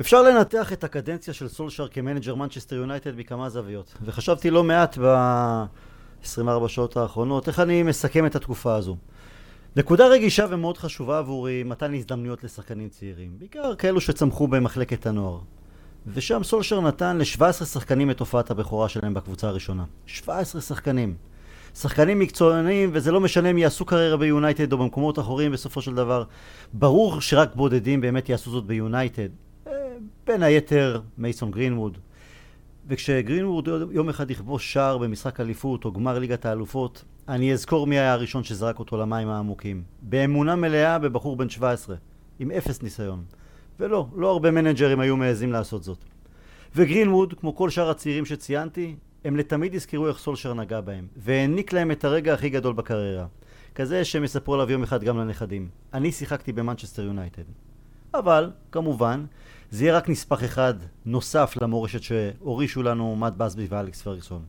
אפשר לנתח את הקדנציה של סולשיאר כמנג'ר מנצ'סטר יונייטד מכמה זוויות, וחשבתי לא מעט ב-24 שעות האחרונות איך אני מסכם את התקופה הזו. נקודה רגישה ומאוד חשובה עבורי מתן הזדמנויות לשחקנים צעירים, בעיקר כאלו שצמחו במחלקת הנוער. ושם סולשיאר נתן ל-17 שחקנים את הופעת הבכורה שלהם בקבוצה הראשונה. 17 שחקנים. שחקנים מקצוענים, וזה לא משנה אם יעשו קריירה ביונייטד או במקומות אחרים בסופו של דבר. ברור שרק בודדים באמת יעשו זאת ביונייטד. בין היתר מייסון גרינווד. וכשגרינווד יום אחד יכבוש שער במשחק אליפות או גמר ליגת האלופות, אני אזכור מי היה הראשון שזרק אותו למים העמוקים. באמונה מלאה בבחור בן 17, עם אפס ניסיון. ולא, לא הרבה מנג'רים היו מעזים לעשות זאת. וגרינווד, כמו כל שאר הצעירים שציינתי, הם לתמיד יזכרו איך סולשר נגע בהם, והעניק להם את הרגע הכי גדול בקריירה. כזה שהם יספרו עליו יום אחד גם לנכדים. אני שיחקתי במנצ'סטר יונייטד. אבל, כמובן, זה יהיה רק נספח אחד נוסף למורשת שהורישו לנו מאט בסבי ואלכס פרגסון.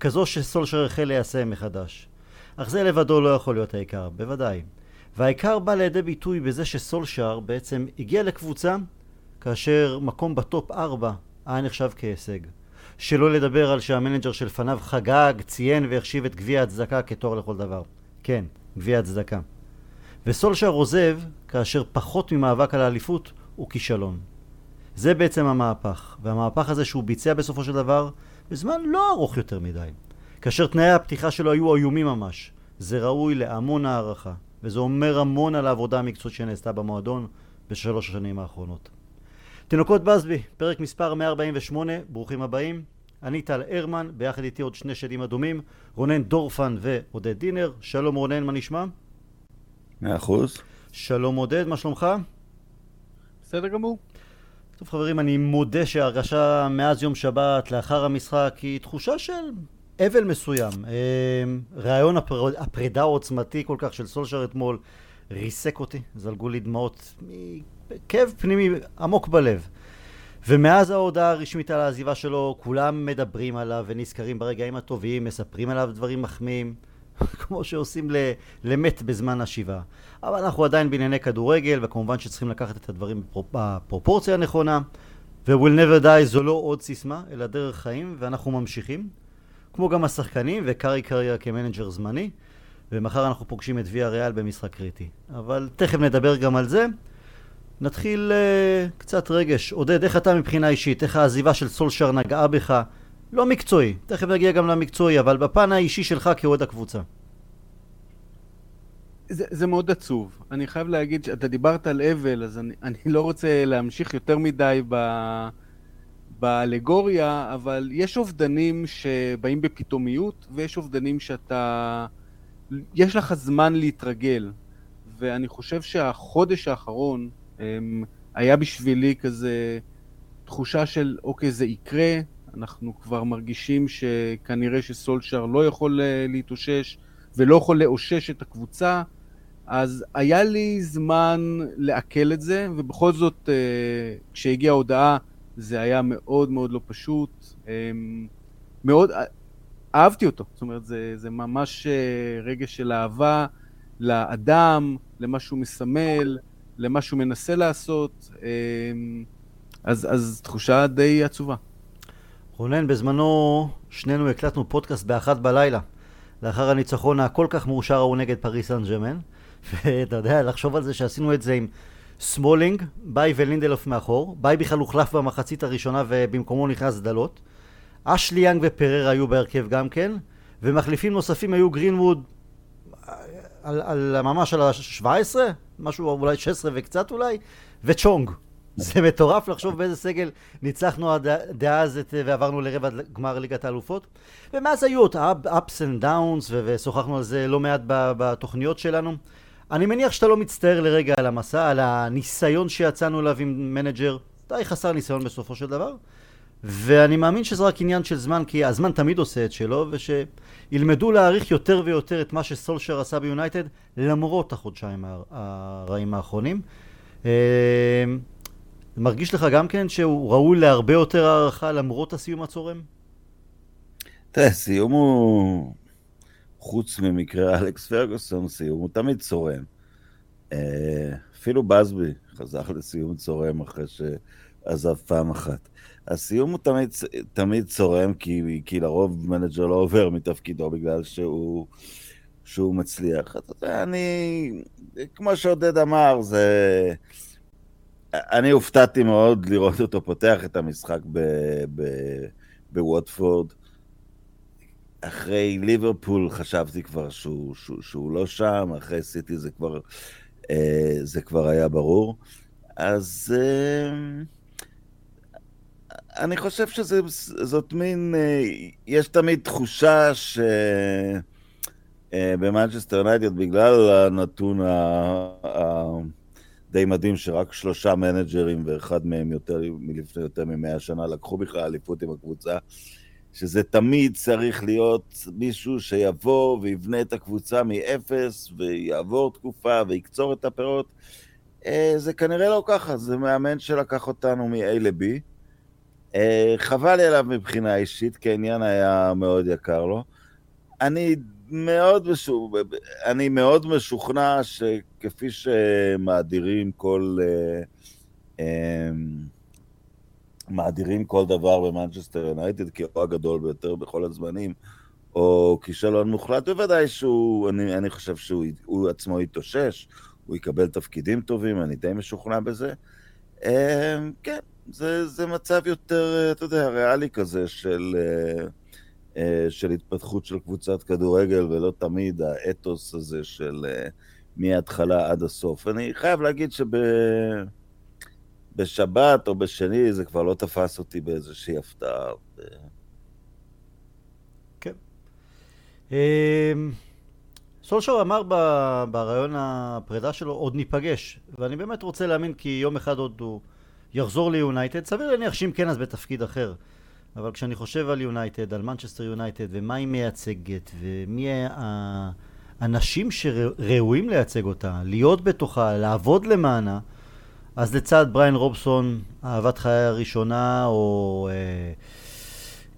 כזו שסולשיאר החל ליישם מחדש. אך זה לבדו לא יכול להיות העיקר, בוודאי. והעיקר בא לידי ביטוי בזה שסולשיאר בעצם הגיע לקבוצה כאשר מקום ב top 4 היה נחשב כהישג. שלא לדבר על שהמנג'ר שלפניו חגג, ציין והחשיב את גביע הצדקה כתואר לכל דבר. כן, גביע הצדקה. וסולשר עוזב כאשר פחות ממאבק על האליפות הוא כישלון. זה בעצם המהפך, והמהפך הזה שהוא ביצע בסופו של דבר בזמן לא ארוך יותר מדי. כאשר תנאי הפתיחה שלו היו איומים ממש. זה ראוי להמון הערכה, וזה אומר המון על העבודה המקצועית שנעשתה במועדון בשלוש השנים האחרונות. תינוקות בסבי, פרק מספר 148, ברוכים הבאים. אני טל הרמן, ביחד איתי עוד שני שדים אדומים, רונן דורפן ועודד דינר. שלום רונן, מה נשמע? מאה אחוז. שלום עודד, מה שלומך? בסדר גמור. טוב חברים, אני מודה שההרגשה מאז יום שבת לאחר המשחק היא תחושה של אבל מסוים. אמ, רעיון הפר... הפרידה העוצמתי כל כך של סולשר אתמול ריסק אותי, זלגו לי דמעות כאב פנימי עמוק בלב. ומאז ההודעה הרשמית על העזיבה שלו, כולם מדברים עליו ונזכרים ברגעים הטובים, מספרים עליו דברים מחמיאים, כמו שעושים למת בזמן השבעה. אבל אנחנו עדיין בענייני כדורגל, וכמובן שצריכים לקחת את הדברים בפרופורציה הנכונה. ו-will never die זו לא עוד סיסמה, אלא דרך חיים, ואנחנו ממשיכים. כמו גם השחקנים וקארי קריירה כמנג'ר זמני, ומחר אנחנו פוגשים את ויה ריאל במשחק קריטי. אבל תכף נדבר גם על זה. נתחיל uh, קצת רגש. עודד, איך אתה מבחינה אישית? איך העזיבה של סולשר נגעה בך? לא מקצועי, תכף נגיע גם למקצועי, אבל בפן האישי שלך כאוהד הקבוצה. זה, זה מאוד עצוב. אני חייב להגיד שאתה דיברת על אבל, אז אני, אני לא רוצה להמשיך יותר מדי ב, באלגוריה, אבל יש אובדנים שבאים בפתאומיות, ויש אובדנים שאתה... יש לך זמן להתרגל. ואני חושב שהחודש האחרון, אמ, היה בשבילי כזה תחושה של אוקיי זה יקרה, אנחנו כבר מרגישים שכנראה שסולשר לא יכול אה, להתאושש ולא יכול לאושש את הקבוצה, אז היה לי זמן לעכל את זה, ובכל זאת אה, כשהגיעה ההודעה זה היה מאוד מאוד לא פשוט, אמ, מאוד, אה, אהבתי אותו, זאת אומרת זה, זה ממש רגע של אהבה לאדם, למה שהוא מסמל, למה שהוא מנסה לעשות, אמ, אז, אז תחושה די עצובה. רונן, בזמנו שנינו הקלטנו פודקאסט באחת בלילה, לאחר הניצחון הכל כך מאושר ההוא נגד פריז סן ז'רמן, ואתה יודע, לחשוב על זה שעשינו את זה עם סמולינג, באיי ולינדלוף מאחור, באיי בכלל הוחלף במחצית הראשונה ובמקומו נכנס דלות, אשלי יאנג ופריירה היו בהרכב גם כן, ומחליפים נוספים היו גרינווד על, על ממש על ה-17, משהו אולי 16 וקצת אולי, וצ'ונג. זה מטורף לחשוב באיזה סגל ניצחנו דאז ועברנו לרבע גמר ליגת האלופות. ומאז היו עוד ups and downs, ושוחחנו על זה לא מעט בתוכניות שלנו. אני מניח שאתה לא מצטער לרגע על המסע, על הניסיון שיצאנו אליו עם מנג'ר די חסר ניסיון בסופו של דבר. ואני מאמין שזה רק עניין של זמן, כי הזמן תמיד עושה את שלו, ושילמדו להעריך יותר ויותר את מה שסולשר עשה ביונייטד, למרות החודשיים הרעים האחרונים. מרגיש לך גם כן שהוא ראוי להרבה יותר הערכה למרות הסיום הצורם? תראה, סיום הוא, חוץ ממקרה אלכס פרגוסון, סיום הוא תמיד צורם. אה, אפילו בסבי חזר לסיום צורם אחרי ש... עזב פעם אחת. הסיום הוא תמיד, תמיד צורם, כי, כי לרוב מנג'ר לא עובר מתפקידו בגלל שהוא, שהוא מצליח. אתה יודע, אני, כמו שעודד אמר, זה... אני הופתעתי מאוד לראות אותו פותח את המשחק בווטפורד. אחרי ליברפול חשבתי כבר שהוא, שהוא, שהוא לא שם, אחרי סיטי זה כבר, אה, זה כבר היה ברור. אז אה, אני חושב שזאת מין, אה, יש תמיד תחושה ש... במנצ'סטר יונייטד, בגלל הנתון הדי מדהים שרק שלושה מנג'רים ואחד מהם יותר מלפני יותר ממאה שנה לקחו בכלל אליפות עם הקבוצה, שזה תמיד צריך להיות מישהו שיבוא ויבנה את הקבוצה מאפס ויעבור תקופה ויקצור את הפירות. אה, זה כנראה לא ככה, זה מאמן שלקח אותנו מ-A ל-B. אה, חבל לי עליו מבחינה אישית, כי העניין היה מאוד יקר לו. אני מאוד, משו... אני מאוד משוכנע שכפי שמאדירים כל... אה, מאדירים כל דבר במנצ'סטר יונייטד כאו הגדול ביותר בכל הזמנים, או כישלון מוחלט, בוודאי שהוא, אני, אני חושב שהוא עצמו יתאושש, הוא יקבל תפקידים טובים, אני די משוכנע בזה. אמ, כן, זה, זה מצב יותר, אתה יודע, ריאלי כזה של, אה, אה, של התפתחות של קבוצת כדורגל, ולא תמיד האתוס הזה של אה, מההתחלה עד הסוף. אני חייב להגיד שב... בשבת או בשני זה כבר לא תפס אותי באיזושהי הפתעה. כן. אמ, סולשר אמר בריאיון הפרידה שלו, עוד ניפגש. ואני באמת רוצה להאמין כי יום אחד עוד הוא יחזור ליונייטד. סביר להניח שאם כן אז בתפקיד אחר. אבל כשאני חושב על יונייטד, על מנצ'סטר יונייטד, ומה היא מייצגת, ומי האנשים שראויים לייצג אותה, להיות בתוכה, לעבוד למענה, אז לצד בריין רובסון, אהבת חיי הראשונה, או אה,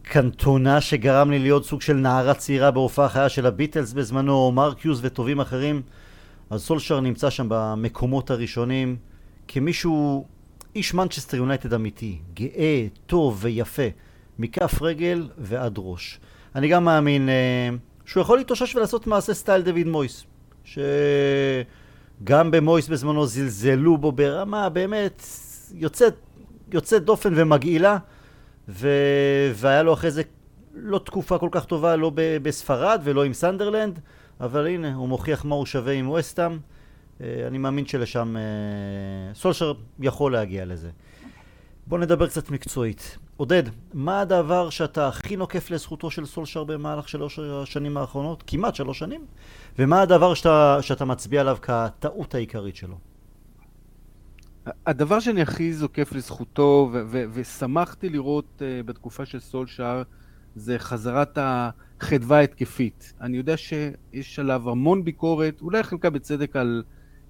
קנטונה שגרם לי להיות סוג של נערה צעירה בהופעה חיה של הביטלס בזמנו, או מארק יוז וטובים אחרים, אז סולשר נמצא שם במקומות הראשונים כמישהו, איש מנצ'סטר יונייטד אמיתי, גאה, טוב ויפה, מכף רגל ועד ראש. אני גם מאמין אה, שהוא יכול להתאושש ולעשות מעשה סטייל דויד מויס, ש... גם במויס בזמנו זלזלו בו ברמה באמת יוצאת, יוצאת דופן ומגעילה ו... והיה לו אחרי זה לא תקופה כל כך טובה לא ב... בספרד ולא עם סנדרלנד אבל הנה הוא מוכיח מה הוא שווה עם וסטאם אה, אני מאמין שלשם אה, סולשר יכול להגיע לזה בוא נדבר קצת מקצועית עודד, מה הדבר שאתה הכי נוקף לזכותו של סולשר במהלך שלוש השנים האחרונות? כמעט שלוש שנים? ומה הדבר שאתה, שאתה מצביע עליו כטעות העיקרית שלו? הדבר שאני הכי זוקף לזכותו, ו- ו- ושמחתי לראות uh, בתקופה של סולשר, זה חזרת החדווה ההתקפית. אני יודע שיש עליו המון ביקורת, אולי חלקה בצדק, על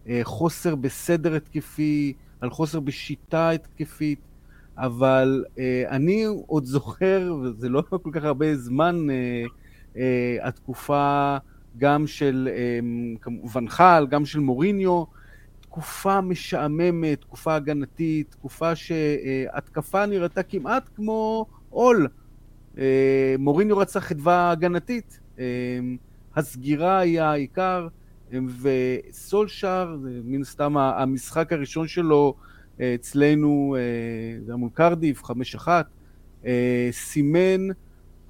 uh, חוסר בסדר התקפי, על חוסר בשיטה התקפית. אבל אה, אני עוד זוכר, וזה לא כל כך הרבה זמן, אה, אה, התקופה גם של אה, ונחל, גם של מוריניו, תקופה משעממת, תקופה הגנתית, תקופה שהתקפה נראתה כמעט כמו עול. אה, מוריניו רצה חדווה הגנתית, אה, הסגירה היא העיקר, וסולשר, מן סתם המשחק הראשון שלו, אצלנו, אה, זה היה מול קרדיף, חמש אחת, אה, סימן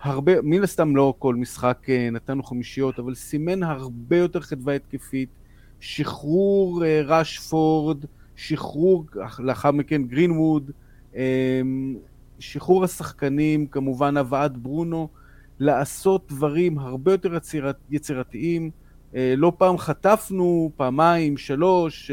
הרבה, מן הסתם לא כל משחק אה, נתנו חמישיות, אבל סימן הרבה יותר חדווה התקפית, שחרור ראשפורד, שחרור, לאחר מכן גרינווד, שחרור השחקנים, כמובן הבאת ברונו, לעשות דברים הרבה יותר יצירת, יצירתיים. לא פעם חטפנו, פעמיים, שלוש,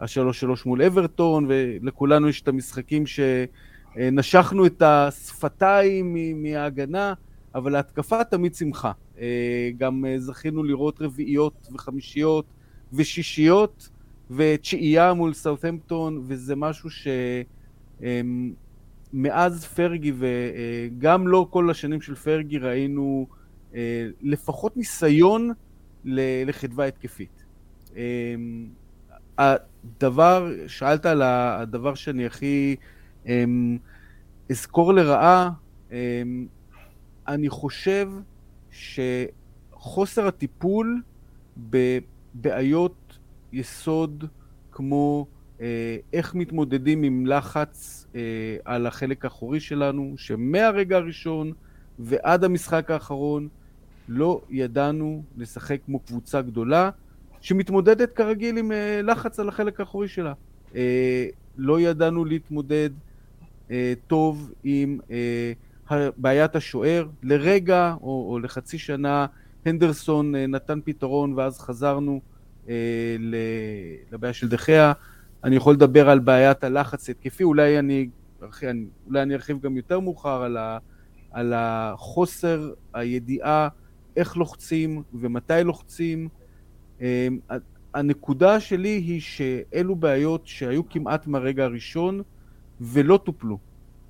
השלוש שלוש מול אברטון, ולכולנו יש את המשחקים שנשכנו את השפתיים מההגנה, אבל ההתקפה תמיד שמחה. אה, גם אה, זכינו לראות רביעיות וחמישיות ושישיות ותשיעייה מול סאות'מפטון, וזה משהו שמאז אמ, פרגי וגם לא כל השנים של פרגי ראינו אה, לפחות ניסיון לחדווה התקפית. אמ, הדבר, שאלת על הדבר שאני הכי אזכור לרעה, אני חושב שחוסר הטיפול בבעיות יסוד כמו אה, איך מתמודדים עם לחץ אה, על החלק האחורי שלנו, שמהרגע הראשון ועד המשחק האחרון לא ידענו לשחק כמו קבוצה גדולה שמתמודדת כרגיל עם אה, לחץ על החלק האחורי שלה. לא ידענו להתמודד טוב עם בעיית השוער. לרגע או, או לחצי שנה הנדרסון נתן פתרון ואז חזרנו לבעיה של דחיה. אני יכול לדבר על בעיית הלחץ ההתקפי, אולי אני, אולי אני ארחיב גם יותר מאוחר על, ה, על החוסר הידיעה איך לוחצים ומתי לוחצים. אמ, הנקודה שלי היא שאלו בעיות שהיו כמעט מהרגע הראשון ולא טופלו.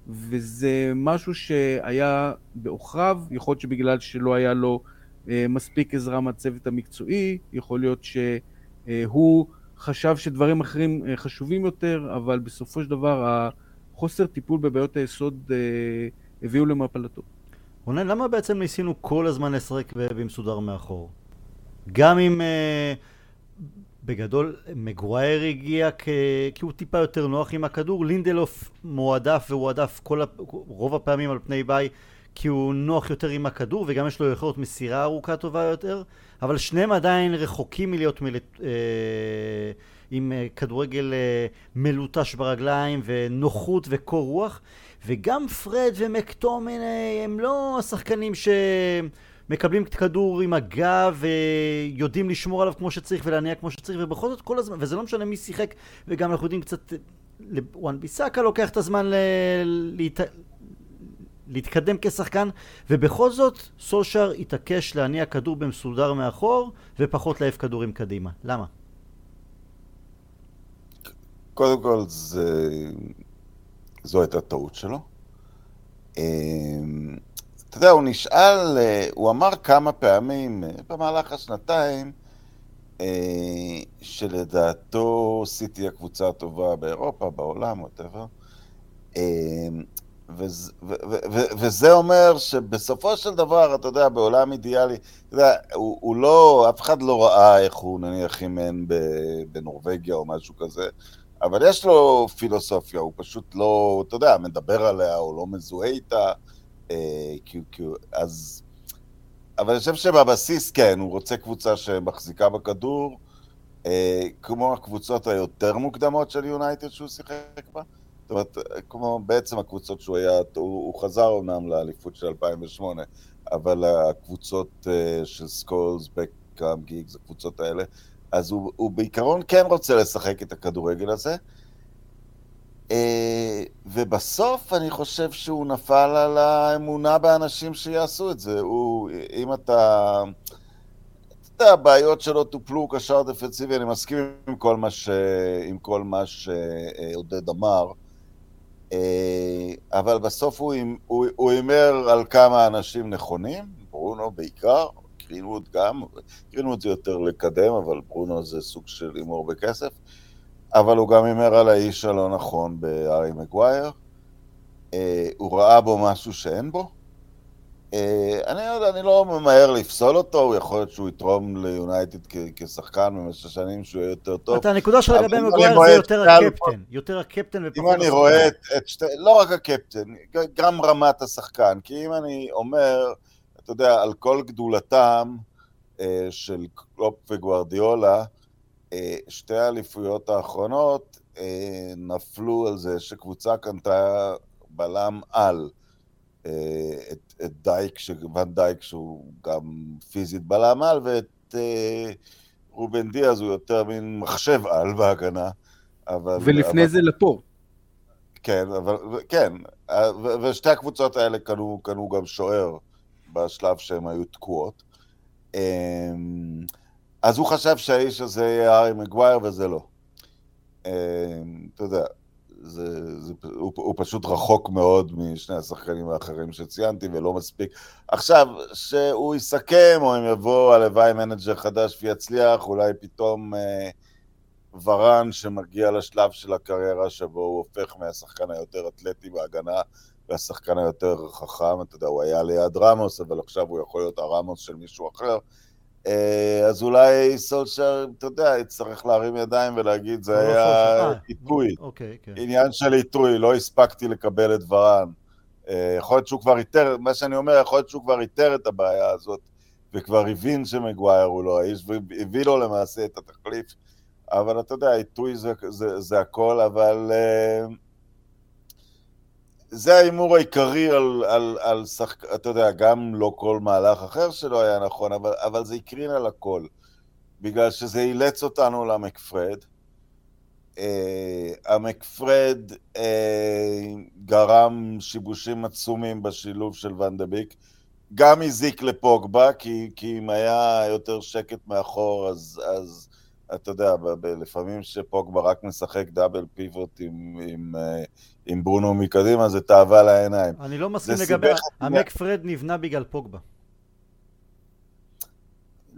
וזה משהו שהיה בעוכריו, יכול להיות שבגלל שלא היה לו אה, מספיק עזרה מהצוות המקצועי, יכול להיות שהוא חשב שדברים אחרים אה, חשובים יותר, אבל בסופו של דבר החוסר טיפול בבעיות היסוד אה, הביאו למפלתו. רונן, למה בעצם ניסינו כל הזמן לשחק במסודר מאחור? גם אם uh, בגדול מגווייר הגיע כ... כי הוא טיפה יותר נוח עם הכדור, לינדלוף מועדף והועדף כל. רוב הפעמים על פני ביי כי הוא נוח יותר עם הכדור וגם יש לו יכולת מסירה ארוכה טובה יותר, אבל שניהם עדיין רחוקים מלהיות מל... אה, עם אה, כדורגל אה, מלוטש ברגליים ונוחות וקור רוח, וגם פרד ומקטומיני הם לא השחקנים שמקבלים את כדור עם הגב ויודעים לשמור עליו כמו שצריך ולהניע כמו שצריך, ובכל זאת כל הזמן, וזה לא משנה מי שיחק, וגם אנחנו יודעים קצת... וואן ביסאקה לוקח את הזמן ל... להת... להתקדם כשחקן, ובכל זאת סושר התעקש להניע כדור במסודר מאחור ופחות להעיף כדורים קדימה. למה? קודם כל, זה... זו הייתה טעות שלו. אתה יודע, הוא נשאל, אה, הוא אמר כמה פעמים אה, במהלך השנתיים אה, שלדעתו סיטי הקבוצה הטובה באירופה, בעולם, ווטאבר. וזה, וזה אומר שבסופו של דבר, אתה יודע, בעולם אידיאלי, אתה יודע, הוא, הוא לא, אף אחד לא ראה איך הוא נניח אימן בנורבגיה או משהו כזה, אבל יש לו פילוסופיה, הוא פשוט לא, אתה יודע, מדבר עליה, או לא מזוהה איתה, כי, כי, אז... אבל אני חושב שבבסיס, כן, הוא רוצה קבוצה שמחזיקה בכדור, אה, כמו הקבוצות היותר מוקדמות של יונייטד שהוא שיחק בה. זאת אומרת, כמו בעצם הקבוצות שהוא היה, הוא, הוא חזר אמנם לאליפות של 2008, אבל הקבוצות uh, של סקולס, בקאם, גיגס, הקבוצות האלה, אז הוא, הוא בעיקרון כן רוצה לשחק את הכדורגל הזה. Uh, ובסוף אני חושב שהוא נפל על האמונה באנשים שיעשו את זה. הוא, אם אתה... אתה יודע, הבעיות שלו טופלו קשר דפנסיבי, אני מסכים עם כל מה, ש... עם כל מה שעודד אמר. אה, אבל בסוף הוא הימר על כמה אנשים נכונים, ברונו בעיקר, גרינווד גם, גרינווד זה יותר לקדם, אבל ברונו זה סוג של הימור בכסף, אבל הוא גם הימר על האיש הלא נכון בהארי מגווייר. אה, הוא ראה בו משהו שאין בו, אה, אני, יודע, אני לא ממהר לפסול אותו, הוא יכול להיות שהוא יתרום ליונייטד כשחקן במשך שנים שהוא יהיה יותר טוב. אתה, הנקודה של לגבי מגווייר זה יותר הקפטן, יותר הקפטן ופחות... אם אני רואה את, את שתי... לא רק הקפטן, גם רמת השחקן, כי אם אני אומר, אתה יודע, על כל גדולתם אה, של קלופ וגוארדיולה, שתי האליפויות האחרונות אה, נפלו על זה שקבוצה קנתה בלם על. אה, את, את דייק, ון דייק שהוא גם פיזית בלם על, ואת אה, רובן דיאז הוא יותר מין מחשב על בהגנה. אבל, ולפני אבל, זה לפורט. כן, אבל, כן, אה, ושתי הקבוצות האלה קנו, קנו גם שוער בשלב שהן היו תקועות. אמ, אז הוא חשב שהאיש הזה יהיה הארי מגווייר וזה לא. אמ, אתה יודע, זה, זה, הוא, הוא פשוט רחוק מאוד משני השחקנים האחרים שציינתי ולא מספיק. עכשיו, שהוא יסכם, או אם יבוא הלוואי מנג'ר חדש ויצליח, אולי פתאום... אה, ורן שמגיע לשלב של הקריירה שבו הוא הופך מהשחקן היותר אתלטי בהגנה והשחקן היותר חכם, אתה יודע, הוא היה ליד רמוס, אבל עכשיו הוא יכול להיות הרמוס של מישהו אחר. אז אולי סולשר, אתה יודע, יצטרך להרים ידיים ולהגיד, זה היה עיתוי. אוקיי, כן. עניין של עיתוי, לא הספקתי לקבל את ורן. אה, יכול להיות שהוא כבר איתר, מה שאני אומר, יכול להיות שהוא כבר איתר את הבעיה הזאת, וכבר הבין שמגווייר הוא לא האיש, והביא לו למעשה את התחליף. אבל אתה יודע, עיתוי זה, זה, זה הכל, אבל... Uh, זה ההימור העיקרי על, על, על שחק... אתה יודע, גם לא כל מהלך אחר שלו היה נכון, אבל, אבל זה הקרין על הכל. בגלל שזה אילץ אותנו למקפרד. Uh, המקפרד uh, גרם שיבושים עצומים בשילוב של ונדביק. גם הזיק לפוגבה, כי, כי אם היה יותר שקט מאחור, אז, אז אתה יודע, ב- ב- לפעמים שפוגבה רק משחק דאבל פיבוט עם, עם, אה, עם ברונו מקדימה, זה תאווה לעיניים. אני לא מסכים לגבי... המק פרד נבנה בגלל פוגבה.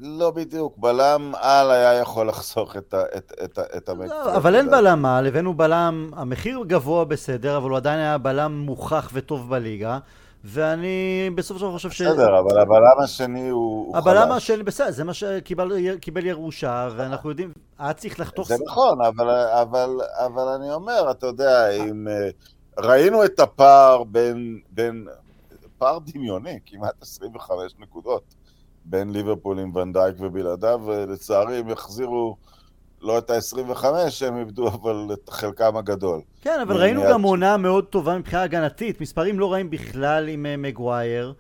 לא בדיוק, בלם על היה יכול לחסוך את, ה, את, את, את המק לא, אבל אין בלם על, הבאנו בלם, המחיר גבוה בסדר, אבל הוא עדיין היה בלם מוכח וטוב בליגה. ואני בסופו של דבר חושב ש... בסדר, אבל הבלם השני הוא, חלש. הבלם השני, בסדר, זה מה שקיבל ירושה, ואנחנו יודעים, היה צריך לחתוך... זה נכון, אבל, אבל, אבל אני אומר, אתה יודע, אם אה, ראינו את הפער בין, בין פער דמיוני, כמעט 25 נקודות, בין ליברפול עם ונדייק ובלעדיו, ולצערי הם יחזירו... לא את ה-25 שהם איבדו, אבל את חלקם הגדול. כן, אבל ראינו גם עונה מאוד טובה מבחינה הגנתית, מספרים לא רעים בכלל עם אה, מגווייר,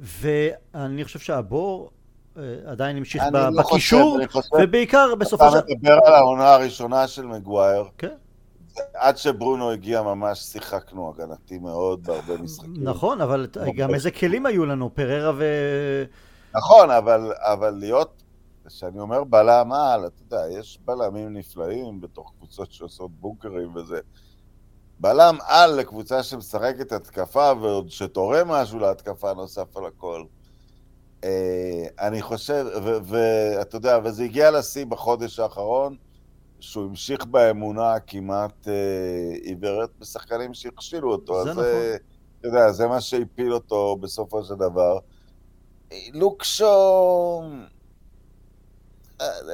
ואני חושב שהבור אה, עדיין המשיך לא בקישור, ובעיקר בסופו של... אתה מדבר על העונה הראשונה של מגווייר. כן. עד שברונו הגיע ממש שיחקנו הגנתי מאוד בהרבה משחקים. נכון, אבל גם איזה כלים היו לנו, פררה ו... נכון, אבל, אבל להיות כשאני אומר בלם על, אתה יודע, יש בלמים נפלאים בתוך קבוצות שעושות בונקרים וזה. בלם על לקבוצה שמשחקת התקפה ועוד שתורם משהו להתקפה נוסף על הכל. אה, אני חושב, ואתה יודע, וזה הגיע לשיא בחודש האחרון, שהוא המשיך באמונה כמעט אה, עיוורת בשחקנים שהכשילו אותו. זה אז נכון. אתה יודע, זה מה שהפיל אותו בסופו של דבר. לוקשו...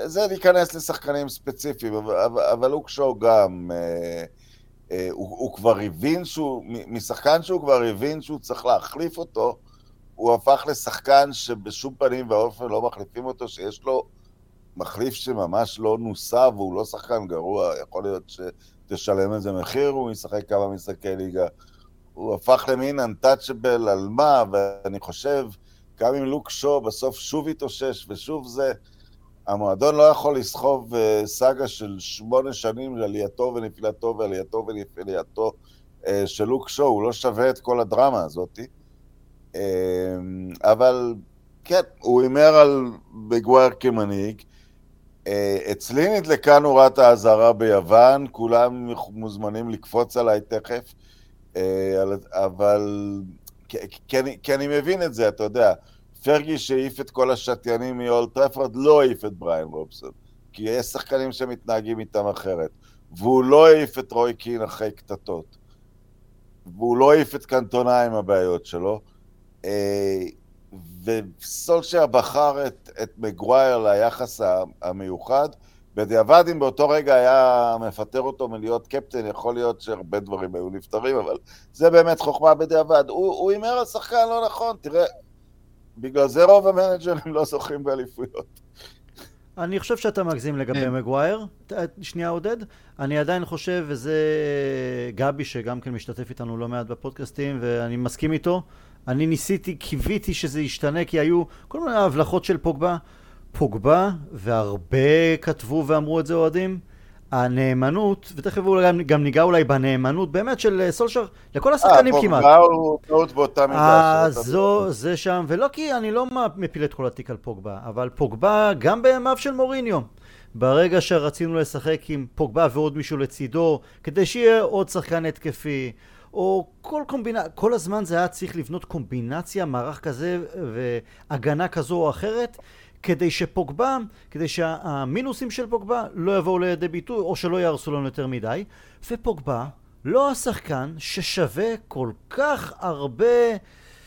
זה להיכנס לשחקנים ספציפיים, אבל, אבל כשהוא גם, אה, אה, הוא, הוא כבר הבין שהוא, משחקן שהוא כבר הבין שהוא צריך להחליף אותו, הוא הפך לשחקן שבשום פנים ואופן לא מחליפים אותו, שיש לו מחליף שממש לא נוסה והוא לא שחקן גרוע, יכול להיות שתשלם איזה מחיר, הוא ישחק כמה משחקי ליגה. הוא הפך למין untouchable על מה, ואני חושב, גם אם לוק שו בסוף שוב יתאושש ושוב זה, המועדון לא יכול לסחוב uh, סאגה של שמונה שנים לעלייתו ונפילתו ועלייתו ונפילתו uh, של לוק שואו, הוא לא שווה את כל הדרמה הזאת. Uh, אבל כן, הוא הימר על בגווייר כמנהיג. אצלי נדלקה נורת האזהרה ביוון, כולם מוזמנים לקפוץ עליי תכף, אבל... כי, כי, אני, כי אני מבין את זה, אתה יודע. פרגי שהעיף את כל השתיינים מאולט טרפורד לא העיף את בריין רובסון, כי יש שחקנים שמתנהגים איתם אחרת. והוא לא העיף את רוי קין אחרי קטטות. והוא לא העיף את קנטונה עם הבעיות שלו. אה, וסולשר בחר את, את מגווייר ליחס המיוחד. בדיעבד, אם באותו רגע היה מפטר אותו מלהיות קפטן, יכול להיות שהרבה דברים היו נפתרים, אבל זה באמת חוכמה בדיעבד. הוא הימר על שחקן לא נכון, תראה, בגלל זה רוב המנג'רים לא זוכים באליפויות. אני חושב שאתה מגזים לגבי כן. מגווייר. שנייה עודד. אני עדיין חושב, וזה גבי שגם כן משתתף איתנו לא מעט בפודקאסטים, ואני מסכים איתו. אני ניסיתי, קיוויתי שזה ישתנה, כי היו כל מיני הבלחות של פוגבה. פוגבה, והרבה כתבו ואמרו את זה אוהדים, הנאמנות, ותכף אולי גם ניגע אולי בנאמנות באמת של אה, סולשר לכל השחקנים 아, כמעט. אה, פוגבה הוא טעות באותה מידה. אה, זו, זה שם, ולא כי אני לא מפיל את כל התיק על פוגבה, אבל פוגבה גם בימיו של מוריניו. ברגע שרצינו לשחק עם פוגבה ועוד מישהו לצידו, כדי שיהיה עוד שחקן התקפי, או כל קומבינה, כל הזמן זה היה צריך לבנות קומבינציה, מערך כזה והגנה כזו או אחרת, כדי שפוגבה, כדי שהמינוסים של פוגבה לא יבואו לידי ביטוי או שלא יהרסו לנו יותר מדי, ופוגבה לא השחקן ששווה כל כך הרבה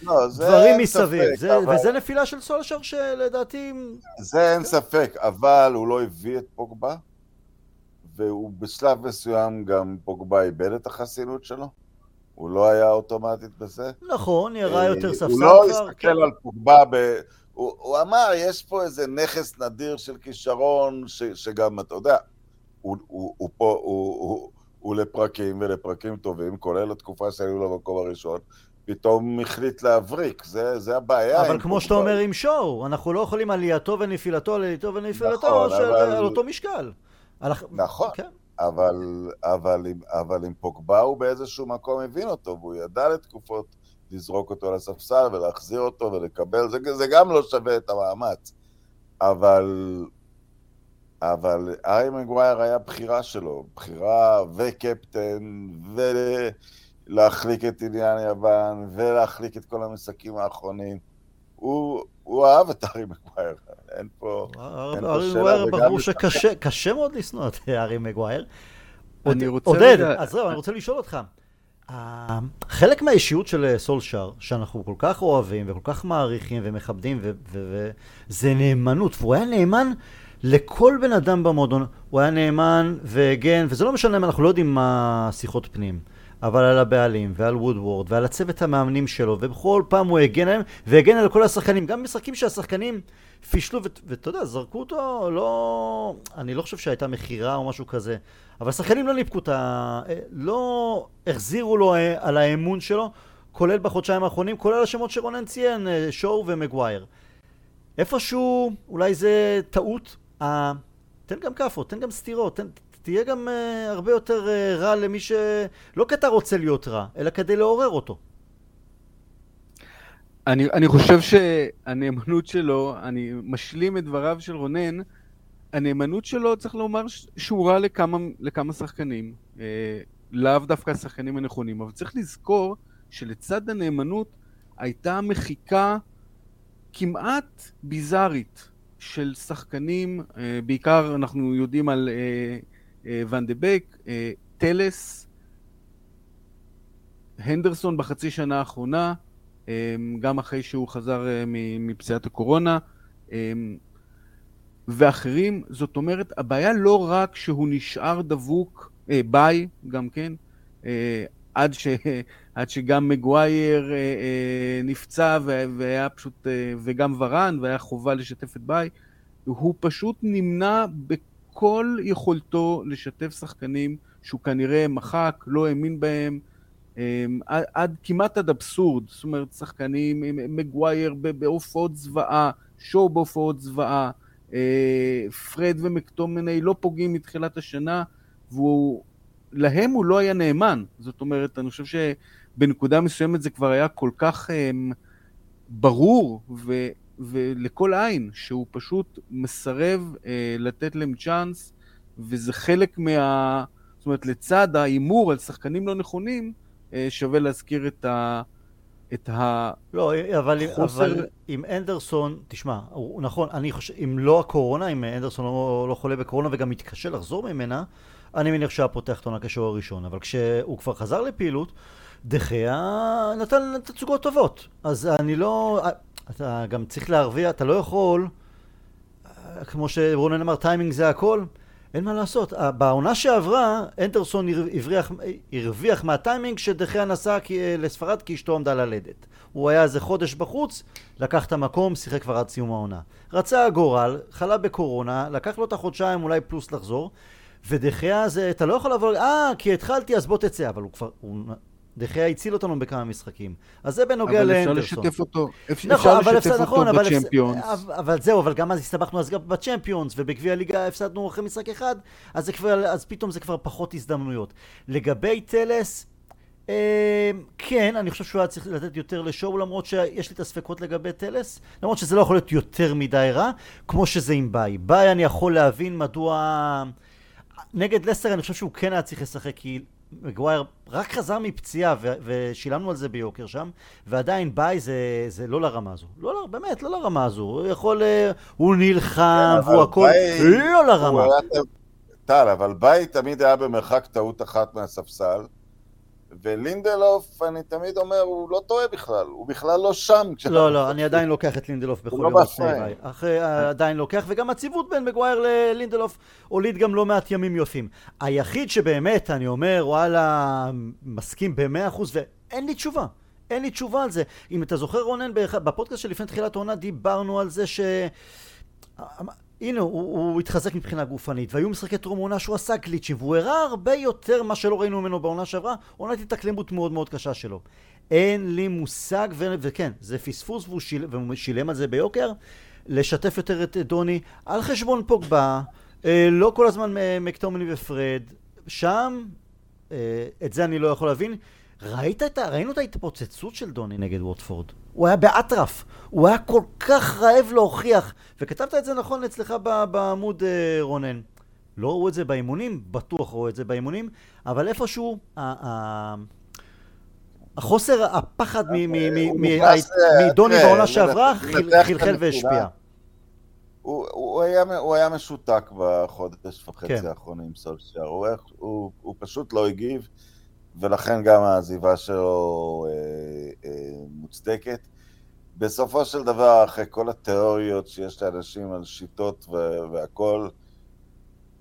לא, דברים מסביב. ספק, זה, אבל- וזה נפילה של סולשר שלדעתי... זה אין ספק, אבל הוא לא הביא את פוגבה, והוא בשלב מסוים גם פוגבה איבד את החסינות שלו. הוא לא היה אוטומטית בזה. נכון, נראה יותר ספסל הוא לא כבר. הסתכל על פוגבה ב... הוא, הוא אמר, יש פה איזה נכס נדיר של כישרון, ש, שגם, אתה יודע, הוא, הוא, הוא פה, הוא, הוא, הוא לפרקים ולפרקים טובים, כולל התקופה שהיו לו במקום הראשון, פתאום החליט להבריק, זה, זה הבעיה. אבל כמו שאתה. אומר עם שואו, אנחנו לא יכולים עלייתו ונפילתו, עלייתו ונפילתו, נכון, של, אבל- על אותו משקל. על... נכון. כן. אבל, אבל, אבל עם פוגבה הוא באיזשהו מקום הבין אותו, והוא ידע לתקופות לזרוק אותו לספסל ולהחזיר אותו ולקבל, זה, זה גם לא שווה את המאמץ. אבל, אבל ארי מגווייר היה בחירה שלו, בחירה וקפטן, ולהחליק את עניין יוון, ולהחליק את כל המשחקים האחרונים. הוא, הוא אהב את ארי מגווייר, אין פה... אין פה ארי שאלה, מגווייר, וגם ברור. שקשה קשה מאוד לשנוא את ארי מגווייר. אני עוד- רוצה עודד, רגע- אז זהו, אני רוצה לשאול אותך. חלק מהאישיות של אה, סולשר, שאנחנו כל כך אוהבים וכל כך מעריכים ומכבדים, ו- וזה נאמנות, והוא היה נאמן לכל בן אדם במועדון. הוא היה נאמן והגן, וזה לא משנה אם אנחנו לא יודעים מה שיחות פנים, אבל על הבעלים ועל וודוורד ועל הצוות המאמנים שלו, ובכל פעם הוא הגן עליהם, והגן על כל השחקנים, גם משחקים שהשחקנים פישלו, ואתה יודע, זרקו אותו, לא... אני לא חושב שהייתה מכירה או משהו כזה, אבל השחקנים לא ניפקו את ה... לא החזירו לו אה, על האמון שלו, כולל בחודשיים האחרונים, כולל השמות שרונן ציין, אה, שואו ומגווייר. איפשהו, אולי זה טעות, אה, תן גם כאפות, תן גם סטירות, תן, תהיה גם אה, הרבה יותר אה, רע למי ש... לא כי אתה רוצה להיות רע, אלא כדי לעורר אותו. אני, אני חושב שהנאמנות שלו, אני משלים את דבריו של רונן, הנאמנות שלו, צריך לומר, שהוא רע לכמה, לכמה שחקנים. אה, לאו דווקא השחקנים הנכונים, אבל צריך לזכור שלצד הנאמנות הייתה מחיקה כמעט ביזארית של שחקנים, אה, בעיקר אנחנו יודעים על אה, ואן דה אה, טלס, הנדרסון בחצי שנה האחרונה, אה, גם אחרי שהוא חזר אה, מפציעת הקורונה, אה, ואחרים, זאת אומרת, הבעיה לא רק שהוא נשאר דבוק, ביי, גם כן, עד, ש, עד שגם מגווייר נפצע וה- והיה פשוט, וגם ורן, והיה חובה לשתף את ביי, הוא פשוט נמנע בכל יכולתו לשתף שחקנים שהוא כנראה מחק, לא האמין בהם, אה, עד, עד כמעט עד אבסורד, זאת אומרת, שחקנים, אה, מגווייר בהופעות זוועה, שואו בהופעות זוועה, אה, פרד ומקטומני לא פוגעים מתחילת השנה, והוא... להם הוא לא היה נאמן. זאת אומרת, אני חושב שבנקודה מסוימת זה כבר היה כל כך um, ברור ו, ולכל עין, שהוא פשוט מסרב uh, לתת להם צ'אנס, וזה חלק מה... זאת אומרת, לצד ההימור על שחקנים לא נכונים, uh, שווה להזכיר את ה... את ה... לא, אבל, חוסר- אבל עם אנדרסון, תשמע, הוא, נכון, אני חושב, אם לא הקורונה, אם אנדרסון לא, לא חולה בקורונה וגם מתקשה לחזור ממנה, אני מניח שהיה פותח את העונה כשוער הראשון, אבל כשהוא כבר חזר לפעילות, דחיה נתן תצוגות טובות. אז אני לא... אתה גם צריך להרוויח, אתה לא יכול, כמו שרונן אמר, טיימינג זה הכל. אין מה לעשות. בעונה שעברה, אנדרסון הרוויח, הרוויח מהטיימינג שדחיה נסע כי- לספרד כי אשתו עמדה ללדת. הוא היה איזה חודש בחוץ, לקח את המקום, שיחק כבר עד סיום העונה. רצה הגורל, חלה בקורונה, לקח לו את החודשיים אולי פלוס לחזור, ודחיה זה, אתה לא יכול לבוא, אה, כי התחלתי אז בוא תצא, אבל הוא כבר, הוא, דחיה הציל אותנו בכמה משחקים. אז זה בנוגע אבל אפשר לאנדרסון. לשתף אותו, אפשר נכון, אבל לשתף הפסד, אותו נכון, אבל, בצ'מפיונס. הפס... אבל זהו, אבל גם אז הסתבכנו אז גם בצ'מפיונס, ובגביע הליגה הפסדנו אחרי משחק אחד, אז, זה כבר, אז פתאום זה כבר פחות הזדמנויות. לגבי טלס, אה, כן, אני חושב שהוא היה צריך לתת יותר לשואו, למרות שיש לי את הספקות לגבי טלס, למרות שזה לא יכול להיות יותר מדי רע, כמו שזה עם ביי. ביי אני יכול להבין מדוע... נגד לסטר אני חושב שהוא כן היה צריך לשחק, כי מגווייר רק חזר מפציעה ו- ושילמנו על זה ביוקר שם, ועדיין ביי זה, זה לא לרמה הזו. לא, לא, באמת, לא לרמה הזו. הוא יכול, אה, הוא נלחם כן, והוא הכל, ביי- לא לרמה. טל, אבל ביי תמיד היה במרחק טעות אחת מהספסל, ולינדלוף, אני תמיד אומר, הוא לא טועה בכלל, הוא בכלל לא שם. לא, לא, אני עדיין לוקח את לינדלוף בכל יום לפני בפריים. ביי. אחרי, עדיין לוקח, וגם הציוות בין מגווייר ללינדלוף הוליד גם לא מעט ימים יפים. היחיד שבאמת, אני אומר, וואלה, מסכים במאה אחוז, ואין לי תשובה. אין לי תשובה על זה. אם אתה זוכר, רונן, בפודקאסט שלפני תחילת העונה דיברנו על זה ש... הנה, הוא, הוא התחזק מבחינה גופנית, והיו משחקי טרום עונה שהוא עשה גליצ'ים, והוא הראה הרבה יותר מה שלא ראינו ממנו בעונה שעברה, עונת התאקלמות מאוד מאוד קשה שלו. אין לי מושג, ו- וכן, זה פספוס והוא, שיל, והוא שילם על זה ביוקר, לשתף יותר את דוני על חשבון פוגבה, אה, לא כל הזמן אה, מקטומני ופרד, שם, אה, את זה אני לא יכול להבין. ראית את ה... ראינו את ההתפוצצות של דוני נגד ווטפורד. הוא היה באטרף. הוא היה כל כך רעב להוכיח. וכתבת את זה נכון אצלך בעמוד, אה, רונן. לא ראו את זה באימונים, בטוח ראו את זה באימונים, אבל איפשהו, החוסר, הפחד אה, מדוני תראה, בעונה שעברה חלחל. והשפיע. הוא, הוא, היה, הוא היה משותק בחודש וחצי כן. האחרונים, סולשייר. הוא, היה- הוא, הוא פשוט לא הגיב, ולכן גם העזיבה שלו אה, אה, מוצדקת. בסופו של דבר, אחרי כל התיאוריות שיש לאנשים על שיטות והכול,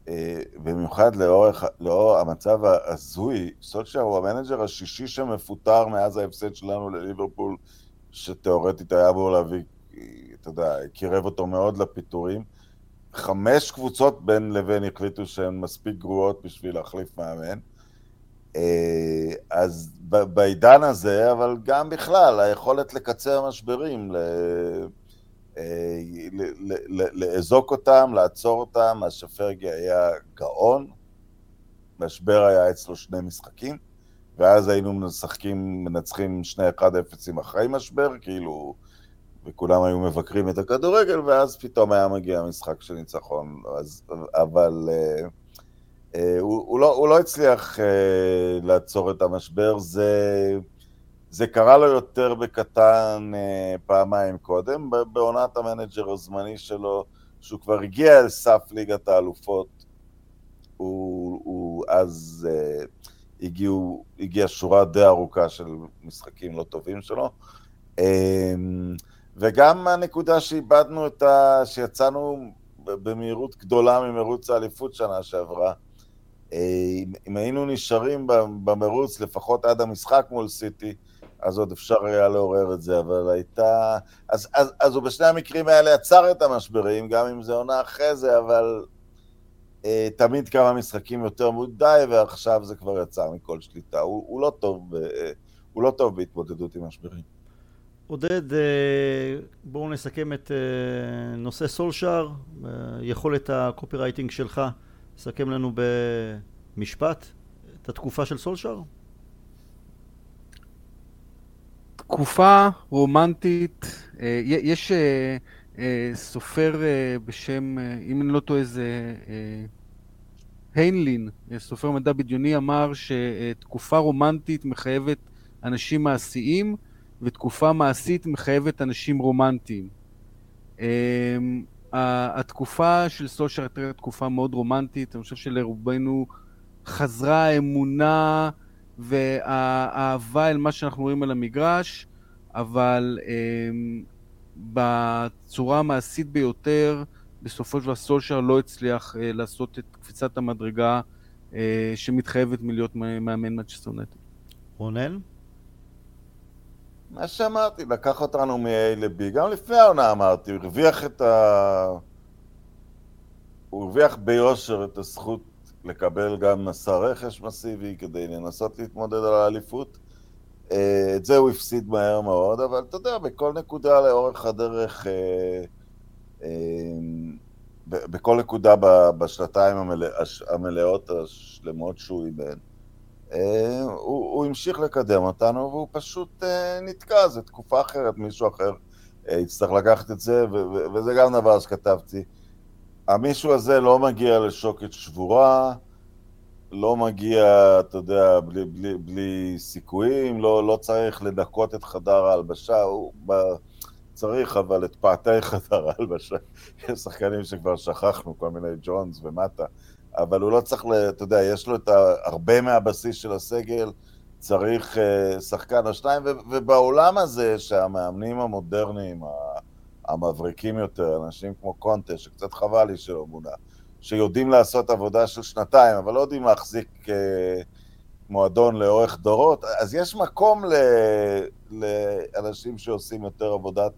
אה, במיוחד לאורך, לאור המצב ההזוי, סולשייר הוא המנג'ר השישי שמפוטר מאז ההפסד שלנו לליברפול, שתאורטית היה אמור להביא, אתה יודע, קירב אותו מאוד לפיטורים. חמש קבוצות בין לבין החליטו שהן מספיק גרועות בשביל להחליף מאמן. אה, אז בעידן הזה, אבל גם בכלל, היכולת לקצר משברים, ל- אה, לאזוק אותם, לעצור אותם, השפרגי היה גאון, משבר היה אצלו שני משחקים, ואז היינו משחקים, מנצחים שני 1-0 אחרי משבר, כאילו, וכולם היו מבקרים את הכדורגל, ואז פתאום היה מגיע משחק של ניצחון, אז, אבל אה, הוא, הוא, לא, הוא לא הצליח אה, לעצור את המשבר, זה, זה קרה לו יותר בקטן אה, פעמיים קודם, בעונת המנג'ר הזמני שלו, שהוא כבר הגיע אל סף ליגת האלופות, הוא, הוא אז אה, הגיעו, הגיעה שורה די ארוכה של משחקים לא טובים שלו. אה, וגם הנקודה שאיבדנו את ה... שיצאנו במהירות גדולה ממרוץ האליפות שנה שעברה. אה, אם, היינו נשארים במרוץ לפחות עד המשחק מול סיטי, אז עוד אפשר היה לעורר את זה, אבל הייתה... אז, אז, אז הוא בשני המקרים האלה עצר את המשברים, גם אם זה עונה אחרי זה, אבל אה, תמיד כמה משחקים יותר מדי, ועכשיו זה כבר יצא מכל שליטה. הוא, הוא, לא, טוב, ב, הוא לא טוב בהתמודדות עם משברים. עודד, אה, בואו נסכם את אה, נושא סולשאר, אה, יכולת הקופירייטינג שלך, סכם לנו במשפט את התקופה של סולשאר. תקופה רומנטית, אה, יש אה, אה, סופר בשם, אם אני לא טועה זה היינלין, סופר מדע בדיוני, אמר שתקופה רומנטית מחייבת אנשים מעשיים ותקופה מעשית מחייבת אנשים רומנטיים. אה, התקופה של סושר הייתה תקופה מאוד רומנטית, אני חושב שלרובנו חזרה האמונה והאהבה אל מה שאנחנו רואים על המגרש, אבל um, בצורה המעשית ביותר, בסופו של דבר סולשר לא הצליח uh, לעשות את קפיצת המדרגה uh, שמתחייבת מלהיות מאמן מצ'סטר נטו. רונן? מה שאמרתי, לקח אותנו מ-A ל-B, גם לפני העונה אמרתי, הוא הרוויח את ה... הוא הרוויח ביושר את הזכות לקבל גם מסע רכש מסיבי כדי לנסות להתמודד על האליפות. אה, את זה הוא הפסיד מהר מאוד, אבל אתה יודע, בכל נקודה לאורך הדרך, אה, אה, בכל נקודה בשנתיים המלאות השלמות שהוא אימן, הוא, הוא המשיך לקדם אותנו, והוא פשוט נתקע, זו תקופה אחרת, מישהו אחר יצטרך לקחת את זה, וזה גם דבר שכתבתי. המישהו הזה לא מגיע לשוקת שבורה, לא מגיע, אתה יודע, בלי, בלי, בלי סיכויים, לא, לא צריך לנקות את חדר ההלבשה, הוא ב... צריך, אבל את פאתי חדר ההלבשה. יש שחקנים שכבר שכחנו, כל מיני ג'ונס ומטה, אבל הוא לא צריך, ל... אתה יודע, יש לו את. הרבה מהבסיס של הסגל, צריך uh, שחקן או שניים. ובעולם הזה, שהמאמנים המודרניים, המבריקים יותר, אנשים כמו קונטה, שקצת חבל לי שלא מונה, שיודעים לעשות עבודה של שנתיים, אבל לא יודעים להחזיק אה, מועדון לאורך דורות, אז יש מקום ל, לאנשים שעושים יותר עבודת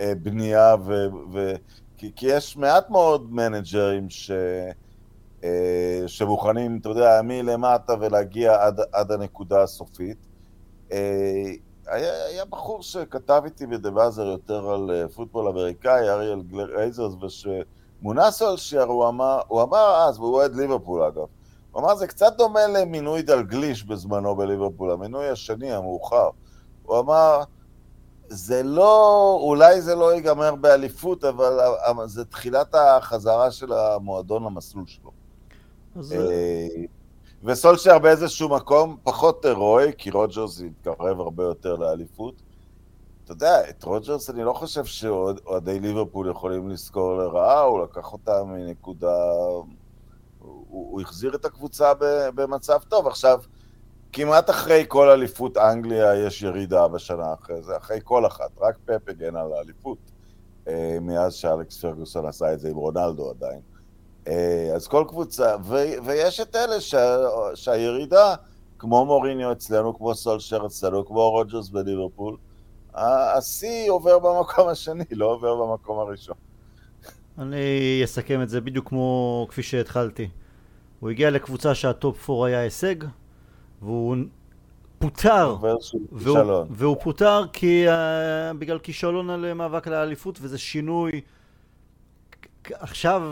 אה, בנייה, ו, ו, כי, כי יש מעט מאוד מנג'רים ש, אה, שמוכנים, אתה יודע, מלמטה ולהגיע עד, עד הנקודה הסופית. אה, היה, היה בחור שכתב איתי בדה-באזר יותר על אה, פוטבול אמריקאי, אריאל גלייזרס, וש... כשמונה סולשייר, הוא אמר, הוא אמר אז, והוא אוהד ליברפול אגב, הוא אמר, זה קצת דומה למינוי דלגליש בזמנו בליברפול, המינוי השני, המאוחר. הוא אמר, זה לא, אולי זה לא ייגמר באליפות, אבל זה תחילת החזרה של המועדון למסלול שלו. אז... אה, וסולשייר באיזשהו מקום פחות הירואי, כי רוג'רס התקרב הרבה יותר לאליפות, אתה יודע, את רוג'רס אני לא חושב שאוהדי ליברפול יכולים לזכור לרעה, הוא לקח אותה מנקודה... הוא, הוא החזיר את הקבוצה במצב טוב. עכשיו, כמעט אחרי כל אליפות אנגליה יש ירידה בשנה אחרי זה, אחרי כל אחת, רק פפ הגן על האליפות, אה, מאז שאלכס פרגוסון עשה את זה עם רונלדו עדיין. אה, אז כל קבוצה, ו- ויש את אלה שה- שהירידה, כמו מוריניו אצלנו, כמו סולשר אצלנו, כמו רוג'רס בליברפול, השיא עובר במקום השני, לא עובר במקום הראשון. אני אסכם את זה בדיוק כמו כפי שהתחלתי. הוא הגיע לקבוצה שהטופ 4 היה הישג, והוא פוטר, והוא, והוא פוטר כי, אה, בגלל כישלון על מאבק לאליפות, וזה שינוי. עכשיו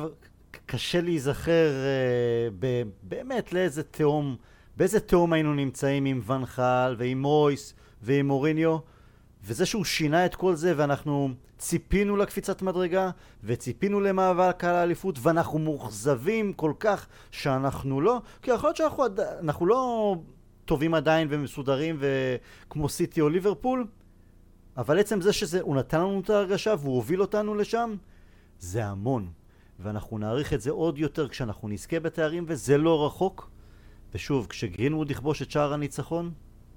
קשה להיזכר אה, באמת לאיזה תהום, באיזה תהום היינו נמצאים עם ואן חאל ועם מויס ועם מוריניו. וזה שהוא שינה את כל זה ואנחנו ציפינו לקפיצת מדרגה וציפינו למאבק על האליפות ואנחנו מאוכזבים כל כך שאנחנו לא, כי יכול להיות שאנחנו אנחנו לא טובים עדיין ומסודרים וכמו סיטי או ליברפול, אבל עצם זה שהוא נתן לנו את ההרגשה והוא הוביל אותנו לשם, זה המון. ואנחנו נעריך את זה עוד יותר כשאנחנו נזכה בתארים וזה לא רחוק. ושוב, כשגרינווד יכבוש את שער הניצחון,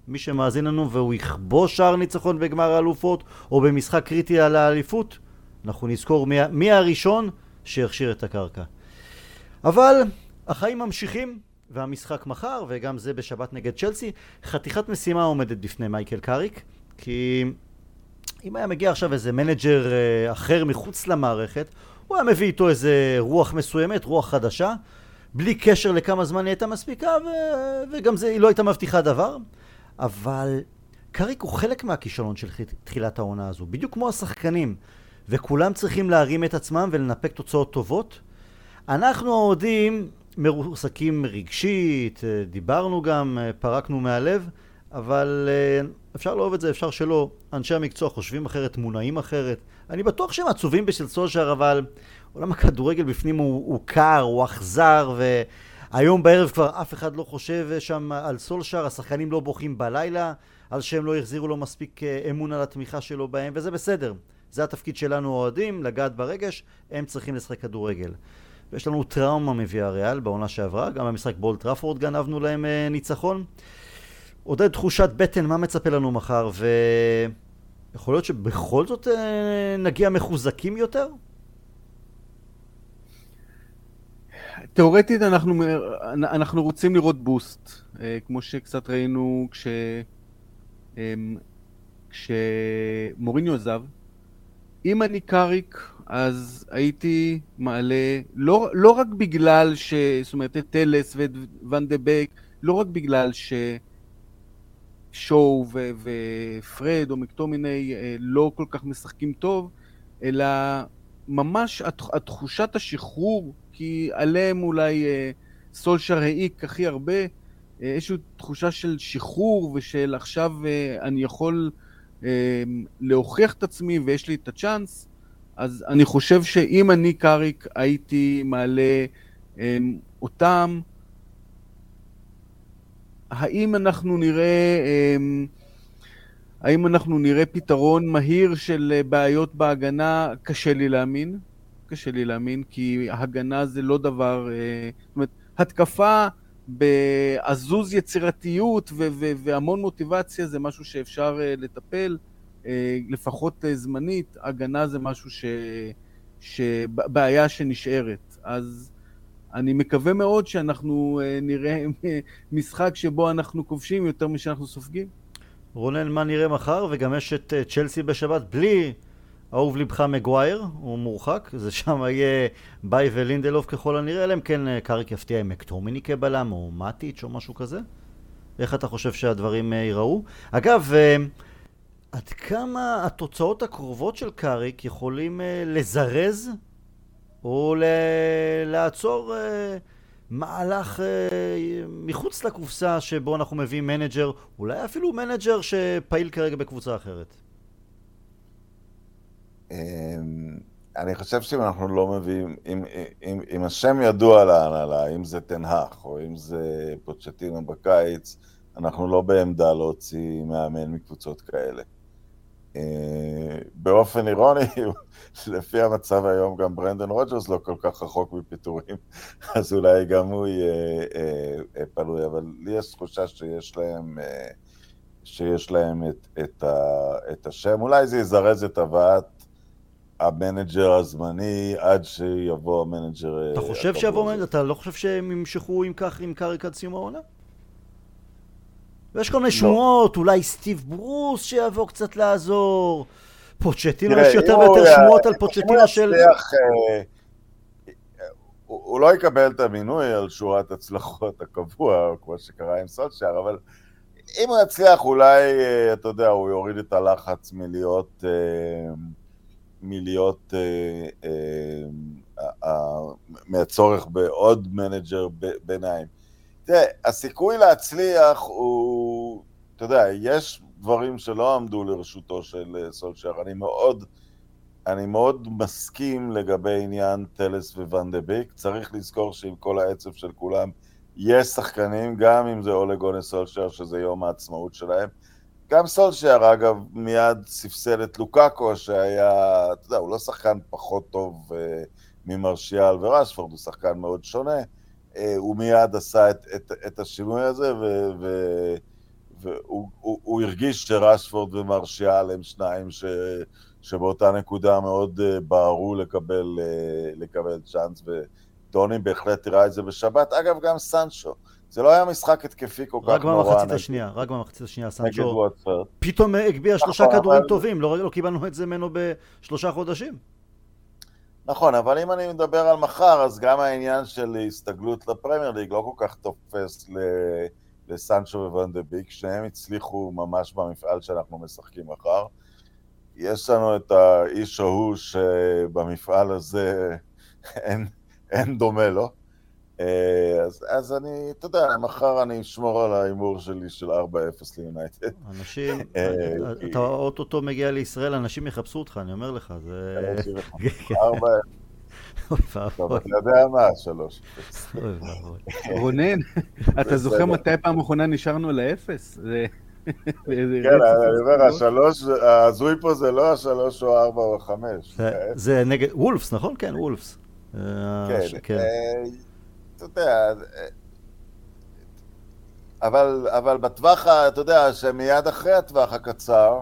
מי שמאזין לנו והוא יכבוש שער ניצחון בגמר האלופות או במשחק קריטי על האליפות, אנחנו נזכור מי, מי הראשון שהכשיר את הקרקע. אבל החיים ממשיכים והמשחק מחר וגם זה בשבת נגד צ'לסי. חתיכת משימה עומדת בפני מייקל קאריק כי אם היה מגיע עכשיו איזה מנג'ר אה, אחר מחוץ למערכת הוא היה מביא איתו איזה רוח מסוימת, רוח חדשה בלי קשר לכמה זמן היא הייתה מספיקה ו... וגם זה, היא לא הייתה מבטיחה דבר אבל קריק הוא חלק מהכישלון של תחילת העונה הזו, בדיוק כמו השחקנים, וכולם צריכים להרים את עצמם ולנפק תוצאות טובות. אנחנו האוהדים מרוסקים רגשית, דיברנו גם, פרקנו מהלב, אבל אה, אפשר לאהוב את זה, אפשר שלא. אנשי המקצוע חושבים אחרת, מונעים אחרת. אני בטוח שהם עצובים בשביל סולשר, אבל עולם הכדורגל בפנים הוא, הוא קר, הוא אכזר, ו... היום בערב כבר אף אחד לא חושב שם על סולשר, השחקנים לא בוכים בלילה על שהם לא החזירו לו מספיק אה, אמון על התמיכה שלו בהם, וזה בסדר. זה התפקיד שלנו אוהדים, לגעת ברגש, הם צריכים לשחק כדורגל. ויש לנו טראומה מביאה ריאל בעונה שעברה, גם במשחק בולט טראפורד גנבנו להם אה, ניצחון. עודד תחושת בטן, מה מצפה לנו מחר, ויכול להיות שבכל זאת אה, נגיע מחוזקים יותר? תאורטית אנחנו, אנחנו רוצים לראות בוסט, אה, כמו שקצת ראינו כש, אמ, כשמוריניו עזב. אם אני קאריק, אז הייתי מעלה, לא, לא רק בגלל ש... זאת אומרת, את טלס ואת ואן דה בק, לא רק בגלל ש... שואו ו- ופרד או מקטומיני אה, לא כל כך משחקים טוב, אלא ממש התחושת השחרור כי עליהם אולי אה, סולשר העיק הכי הרבה, אה, איזושהי תחושה של שחרור ושל עכשיו אני יכול להוכיח את עצמי ויש לי את הצ'אנס, אז אני חושב שאם אני קאריק הייתי מעלה אותם האם אנחנו נראה... אמ, האם אנחנו נראה פתרון מהיר של בעיות בהגנה? קשה לי להאמין. קשה לי להאמין, כי הגנה זה לא דבר... זאת אומרת, התקפה בעזוז יצירתיות ו- ו- והמון מוטיבציה זה משהו שאפשר לטפל, לפחות זמנית. הגנה זה משהו ש... ש... בעיה שנשארת. אז אני מקווה מאוד שאנחנו אה, נראה משחק שבו אנחנו כובשים יותר משאנחנו סופגים. רונן, מה נראה מחר? וגם יש את אה, צ'לסי בשבת בלי אהוב לבך מגווייר, הוא מורחק, זה שם יהיה ביי ולינדלוף ככל הנראה, אלא אם כן אה, קאריק יפתיע עם מקטומיני כבלם או מאטיץ' או משהו כזה. איך אתה חושב שהדברים ייראו? אגב, עד כמה התוצאות הקרובות של קאריק יכולים לזרז או לעצור אה, מהלך אה, מחוץ לקופסה שבו אנחנו מביאים מנג'ר, אולי אפילו מנג'ר שפעיל כרגע בקבוצה אחרת. אמ, אני חושב שאם אנחנו לא מביאים, אם, אם, אם השם ידוע להנהלה, אם זה תנהך או אם זה פוצ'טינו בקיץ, אנחנו לא בעמדה להוציא מאמן מקבוצות כאלה. אה, באופן אירוני, לפי המצב היום גם ברנדון רוג'רס לא כל כך רחוק מפיטורים, אז אולי גם הוא יהיה אה, אה, פנוי, אבל לי יש תחושה שיש להם, שיש להם את, את, ה, את השם, אולי זה יזרז את הבאת המנג'ר הזמני עד שיבוא המנג'ר... אתה חושב שיבוא מנג'ר? אתה לא חושב שהם ימשכו עם כך עם קאריק עד סיום העונה? ויש כל מיני לא. שמועות, אולי סטיב ברוס שיבוא קצת לעזור. פוצ'טינו, יש יותר ויותר שמועות על פוצ'טינו של... אה, הוא לא יקבל את המינוי על שורת הצלחות הקבוע, כמו שקרה עם סולשייר, אבל אם הוא יצליח, אולי, אה, אתה יודע, הוא יוריד את הלחץ מלהיות, אה, מלהיות, מהצורך בעוד מנג'ר ביניים. תראה, הסיכוי להצליח הוא, אתה יודע, יש דברים שלא עמדו לרשותו של אה, סולשייר. אני מאוד, אני מאוד מסכים לגבי עניין טלס וואן דה ביק. צריך לזכור שעם כל העצב של כולם, יש שחקנים, גם אם זה אולה גונר סולשייר, שזה יום העצמאות שלהם. גם סולשייר, אגב, מיד ספסל את לוקאקו, שהיה, אתה יודע, הוא לא שחקן פחות טוב uh, ממרשיאל ורשפורד, הוא שחקן מאוד שונה. אה, הוא מיד עשה את, את, את השינוי הזה, ו, ו, והוא הוא, הוא הרגיש שרשפורד ומרשיאל הם שניים ש, שבאותה נקודה מאוד אה, בערו לקבל, אה, לקבל צ'אנס, וטוני בהחלט תראה את זה בשבת. אגב, גם סנצ'ו. זה לא היה משחק התקפי כל כך נורא. רק במחצית השנייה, רק במחצית השנייה סנצ'ו פתאום הגביה שלושה נכון, כדורים טובים, לא, לא קיבלנו את זה ממנו בשלושה חודשים. נכון, אבל אם אני מדבר על מחר, אז גם העניין של הסתגלות לפרמייר ליג לא כל כך תופס לסנצ'ו וואן דה ביק, שניהם הצליחו ממש במפעל שאנחנו משחקים מחר. יש לנו את האיש ההוא שבמפעל הזה אין, אין דומה לו. אה, אז, אז אני, אתה יודע, מחר אני אשמור על ההימור שלי של 4-0 ליונייטד. אנשים, אה, אתה אוטוטו מגיע לישראל, אנשים יחפשו אותך, אני אומר לך, זה... 4-0. טוב, אתה יודע מה, 3-0. רונן, אתה זוכר מתי פעם אחרונה נשארנו לאפס? כן, אני אומר, השלוש, ההזוי פה זה לא השלוש או ארבע או החמש. זה נגד וולפס, נכון? כן, וולפס. אה, כן, כן. אתה יודע, אבל, אבל בטווח, אתה יודע, שמיד אחרי הטווח הקצר,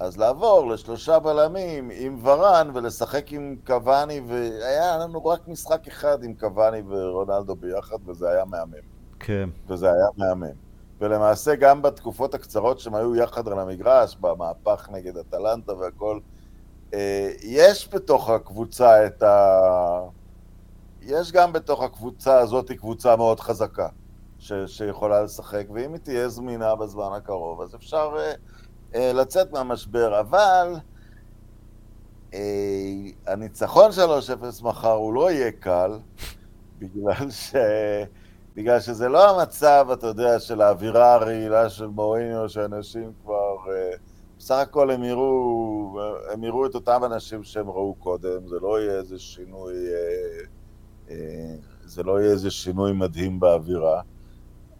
אז לעבור לשלושה בלמים עם ורן ולשחק עם קוואני, והיה לנו רק משחק אחד עם קוואני ורונלדו ביחד, וזה היה מהמם. כן. וזה היה מהמם. ולמעשה גם בתקופות הקצרות שהם היו יחד על המגרש, במהפך נגד אטלנטה והכל, אה, יש בתוך הקבוצה את ה... יש גם בתוך הקבוצה הזאת קבוצה מאוד חזקה ש, שיכולה לשחק, ואם היא תהיה זמינה בזמן הקרוב, אז אפשר אה, אה, לצאת מהמשבר. אבל אה, הניצחון 3-0 מחר הוא לא יהיה קל, בגלל, ש... בגלל שזה לא המצב, אתה יודע, של האווירה הרעילה של מוריניו, שאנשים כבר... אה, בסך הכל הם יראו, הם יראו את אותם אנשים שהם ראו קודם, זה לא יהיה איזה שינוי... אה, זה לא יהיה איזה שינוי מדהים באווירה,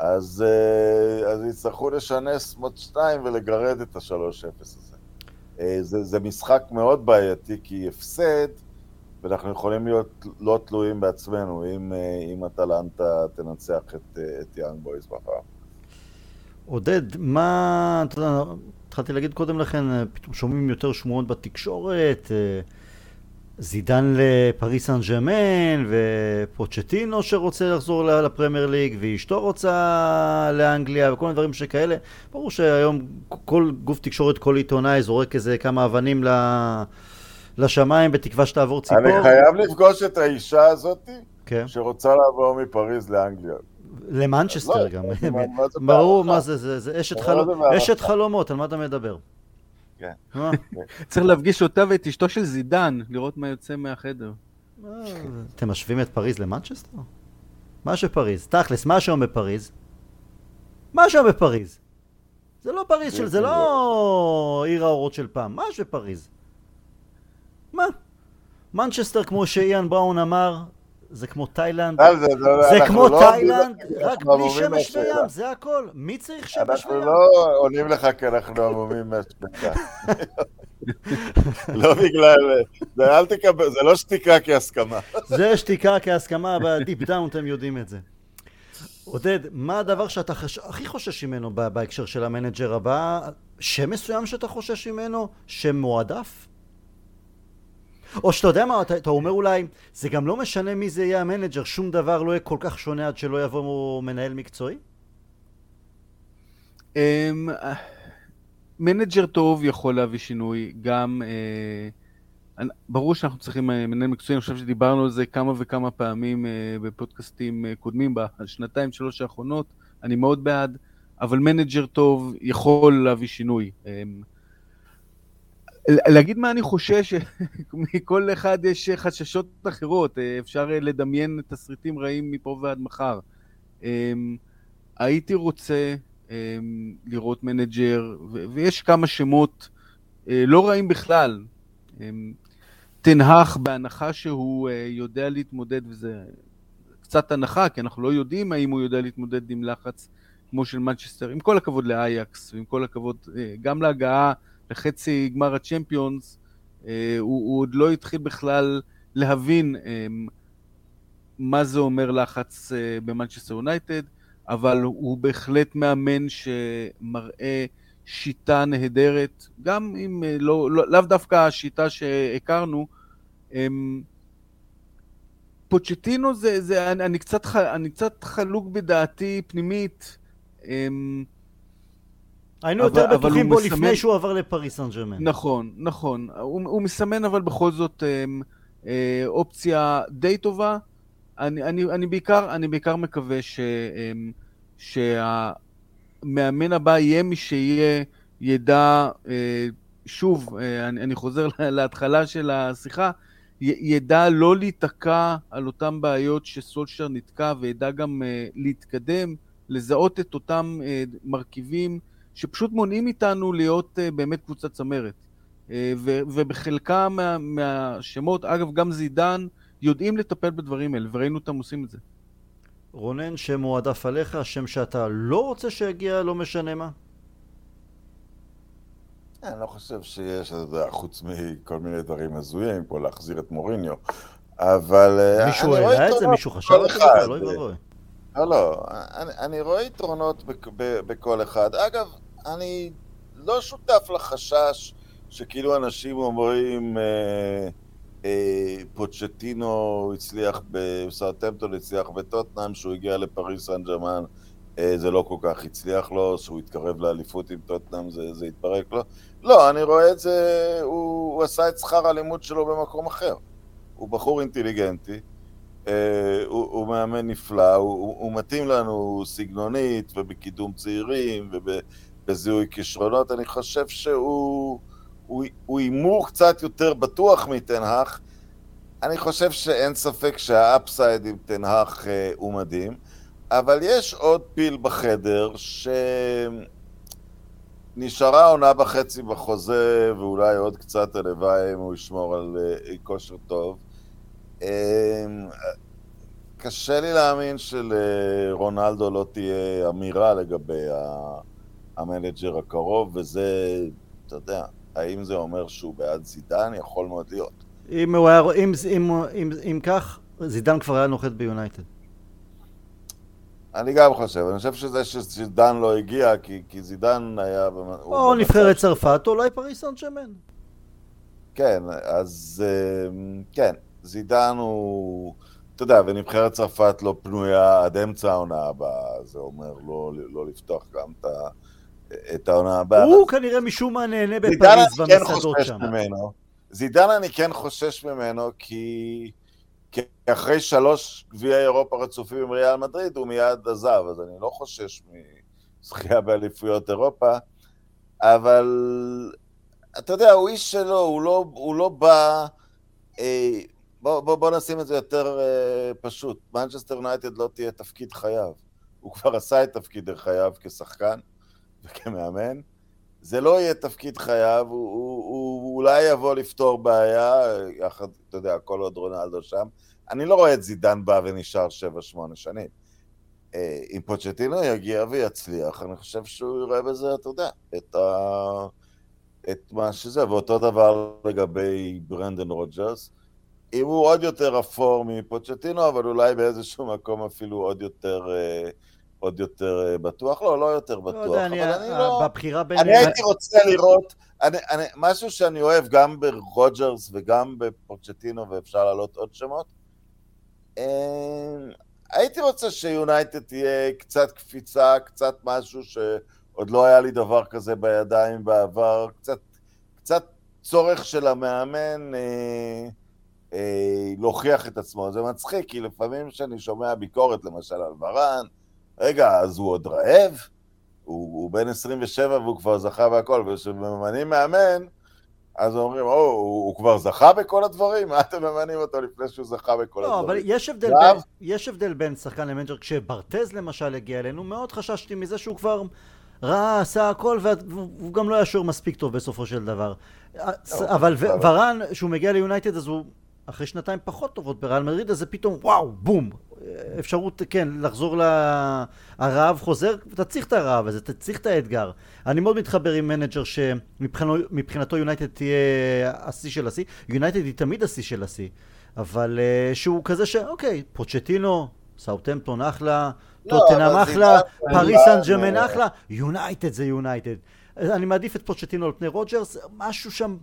אז, אה, אז יצטרכו לשנס מות שתיים ולגרד את ה-3-0 הזה. אה, זה, זה משחק מאוד בעייתי, כי הפסד, ואנחנו יכולים להיות לא תלויים בעצמנו, אם, אה, אם אטלנטה תנצח את, את יאנג בויז מחר. עודד, מה, אתה יודע, התחלתי להגיד קודם לכן, פתאום שומעים יותר שמועות בתקשורת, זידן לפריס סן ג'רמן, ופוצ'טינו שרוצה לחזור לפרמייר ליג, ואשתו רוצה לאנגליה, וכל מיני דברים שכאלה. ברור שהיום כל גוף תקשורת, כל עיתונאי זורק איזה כמה אבנים לשמיים בתקווה שתעבור ציפור. אני חייב לפגוש את האישה הזאת, כן. שרוצה לעבור מפריז לאנגליה. למנצ'סטר לא, גם. ברור, מה זה, זה אשת חלומות, על מה אתה מדבר? כן. אה. צריך להפגיש אותה ואת אשתו של זידן, לראות מה יוצא מהחדר. אה, אתם משווים את פריז למנצ'סטר? מה שפריז? תכלס, מה שם בפריז? מה שם בפריז? זה לא פריז של... זה לא עיר האורות של פעם. מה שפריז? מה? מנצ'סטר, כמו שאיאן בראון אמר, זה כמו תאילנד, לא- זה כמו לא תאילנד, רק בלי שמש וים, זה הכל. מי צריך שמש וים? אנחנו לא עונים לך כי אנחנו המומים מהשתקה. לא בגלל, זה אל תקבל, זה לא שתיקה כהסכמה. זה שתיקה כהסכמה, ב deep down אתם יודעים את זה. עודד, מה הדבר שאתה הכי חושש ממנו בהקשר של המנג'ר הבא? שם מסוים שאתה חושש ממנו? שם מועדף? או שאתה יודע מה, אתה, אתה אומר אולי, זה גם לא משנה מי זה יהיה המנג'ר, שום דבר לא יהיה כל כך שונה עד שלא יבוא מנהל מקצועי? אמ, מנג'ר טוב יכול להביא שינוי, גם... אה, ברור שאנחנו צריכים אה, מנהל מקצועי, אני חושב שדיברנו על זה כמה וכמה פעמים אה, בפודקאסטים קודמים, בשנתיים, שלוש האחרונות, אני מאוד בעד, אבל מנג'ר טוב יכול להביא שינוי. להגיד מה אני חושש, מכל אחד יש חששות אחרות, אפשר לדמיין תסריטים רעים מפה ועד מחר. אמ, הייתי רוצה אמ, לראות מנג'ר, ויש כמה שמות אה, לא רעים בכלל. אמ, תנהך בהנחה שהוא אה, יודע להתמודד, וזה קצת הנחה, כי אנחנו לא יודעים האם הוא יודע להתמודד עם לחץ כמו של מנצ'סטר, עם כל הכבוד לאייקס, ועם כל הכבוד אה, גם להגעה לחצי גמר הצ'מפיונס, אה, הוא, הוא עוד לא התחיל בכלל להבין אה, מה זה אומר לחץ אה, במנצ'סטר יונייטד, אבל הוא בהחלט מאמן שמראה שיטה נהדרת, גם אם לא, לא, לאו דווקא השיטה שהכרנו, פוצ'טינו זה, זה אני, אני, קצת, אני קצת חלוק בדעתי פנימית, היינו יותר בטוחים בו מסמן... לפני שהוא עבר לפריס סן ג'רמן. נכון, נכון. הוא, הוא מסמן אבל בכל זאת אה, אה, אופציה די טובה. אני, אני, אני, בעיקר, אני בעיקר מקווה ש, אה, שהמאמן הבא יהיה מי שיהיה, ידע, אה, שוב, אה, אני, אני חוזר להתחלה של השיחה, ידע לא להיתקע על אותן בעיות שסולשר נתקע וידע גם uh, להתקדם, לזהות את אותם uh, מרכיבים שפשוט מונעים מאיתנו להיות uh, באמת קבוצת צמרת. Uh, ו- ובחלקם מה, מהשמות, אגב, גם זידן, יודעים לטפל בדברים האלה, וראינו אותם עושים את זה. רונן, שם מועדף עליך, שם שאתה לא רוצה שיגיע, לא משנה מה? אני לא חושב שיש, אתה יודע, חוץ מכל מיני דברים הזויים, כמו להחזיר את מוריניו, אבל... אה, מישהו העלה את זה? מישהו חשב על זה? לא יבוא. לא, לא, אני, אני רואה יתרונות בכ, ב, בכל אחד. אגב, אני לא שותף לחשש שכאילו אנשים אומרים אה, אה, פוצ'טינו הצליח בסרטמפטון, הצליח בטוטנאם, שהוא הגיע לפריס סן ג'רמן, אה, זה לא כל כך הצליח לו, שהוא התקרב לאליפות עם טוטנאם, זה, זה התפרק לו. לא, אני רואה את זה, הוא, הוא עשה את שכר הלימוד שלו במקום אחר. הוא בחור אינטליגנטי, הוא, הוא מאמן נפלא, הוא, הוא, מתאים לנו סגנונית ובקידום צעירים וב... בזיהוי כישרונות, אני חושב שהוא הימור קצת יותר בטוח מתנהך. אני חושב שאין ספק שהאפסייד עם תנהך אה, הוא מדהים, אבל יש עוד פיל בחדר שנשארה עונה וחצי בחוזה, ואולי עוד קצת הלוואי אם הוא ישמור על אה, כושר טוב. אה, קשה לי להאמין שלרונלדו לא תהיה אמירה לגבי המנג'ר הקרוב, וזה, אתה יודע, האם זה אומר שהוא בעד זידן? יכול מאוד להיות. אם, הוא היה, אם, אם, אם, אם כך, זידן כבר היה נוחת ביונייטד. אני גם חושב, אני חושב שזה שזידן לא הגיע, כי, כי זידן היה... או נבחרת צרפת, או אולי פריס סן ז'רמן. כן, אז כן, זידן הוא... אתה יודע, ונבחרת צרפת לא פנויה עד אמצע העונה הבאה, זה אומר לא, לא לפתוח גם את, ה, את העונה הבאה. הוא כנראה משום מה נהנה בפריז במסעדות כן שם. ממנו. זידן אני כן חושש ממנו, כי, כי אחרי שלוש גביעי אירופה רצופים עם ריאל מדריד, הוא מיד עזב, אז אני לא חושש מזכייה באליפויות אירופה, אבל אתה יודע, הוא איש שלו, הוא לא, הוא לא בא... אה, בוא, בוא, בוא נשים את זה יותר אה, פשוט. מנצ'סטר יונייטד לא תהיה תפקיד חייו. הוא כבר עשה את תפקיד חייו כשחקן וכמאמן. זה לא יהיה תפקיד חייו, הוא, הוא, הוא אולי יבוא לפתור בעיה, יחד, אתה יודע, כל עוד רונלדו שם. אני לא רואה את זידן בא ונשאר 7-8 שנים. אה, אם פוצ'טינו יגיע ויצליח, אני חושב שהוא יראה בזה, אתה יודע, את, ה... את מה שזה, ואותו דבר לגבי ברנדן רוג'רס. אם הוא עוד יותר אפור מפוצ'טינו, אבל אולי באיזשהו מקום אפילו עוד יותר... אה, עוד יותר אה, בטוח, לא, לא יותר בטוח, לא יודע, אני, אבל אני לא... בבחירה בין... אני הייתי רוצה לראות, אני, אני, משהו שאני אוהב גם ברוג'רס וגם בפוצ'טינו, ואפשר להעלות עוד שמות, אה, הייתי רוצה שיונייטד תהיה קצת קפיצה, קצת משהו שעוד לא היה לי דבר כזה בידיים בעבר, קצת, קצת צורך של המאמן אה, אה, להוכיח את עצמו. זה מצחיק, כי לפעמים כשאני שומע ביקורת, למשל על ורן, רגע, אז הוא עוד רעב? הוא, הוא בן 27 והוא כבר זכה בהכל, וכשממנים מאמן, אז אומרים, או, הוא, הוא כבר זכה בכל הדברים? מה אתם ממנים אותו לפני שהוא זכה בכל לא, הדברים? לא, אבל יש הבדל, בין, יש הבדל בין שחקן למנג'ר. כשברתז למשל הגיע אלינו, מאוד חששתי מזה שהוא כבר ראה, עשה הכל, והוא גם לא היה שוער מספיק טוב בסופו של דבר. לא, אבל ורן, כשהוא מגיע ליונייטד, אז הוא אחרי שנתיים פחות טובות בריאל מדריד, אז זה פתאום וואו, בום, אפשרות, כן, לחזור לרעב חוזר, אתה צריך את הרעב הזה, אתה צריך את האתגר. אני מאוד מתחבר עם מנג'ר שמבחינתו יונייטד תהיה השיא של השיא, יונייטד היא תמיד השיא של השיא, אבל uh, שהוא כזה שאוקיי, פוצ'טינו, סאוטמפטון אחלה, לא, טוטנאם אחלה, פריס סן ג'מן אחלה, יונייטד זה יונייטד. אני מעדיף את פוצ'טינו על פני רוג'רס, משהו שם,